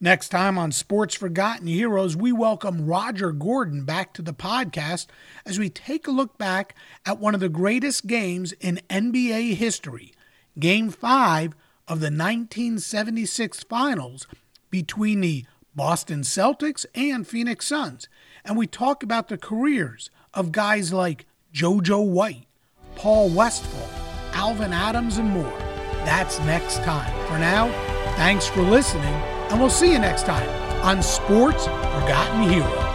Next time on Sports Forgotten Heroes, we welcome Roger Gordon back to the podcast as we take a look back at one of the greatest games in NBA history, Game 5 of the 1976 Finals between the Boston Celtics and Phoenix Suns. And we talk about the careers of guys like JoJo White, Paul Westphal, Alvan Adams, and more. That's next time. For now, thanks for listening and we'll see you next time on Sports Forgotten Heroes.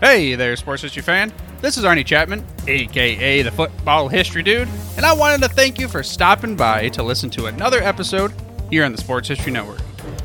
Hey there, sports history fan. This is Arnie Chapman, aka the Football History Dude, and I wanted to thank you for stopping by to listen to another episode here on the Sports History Network.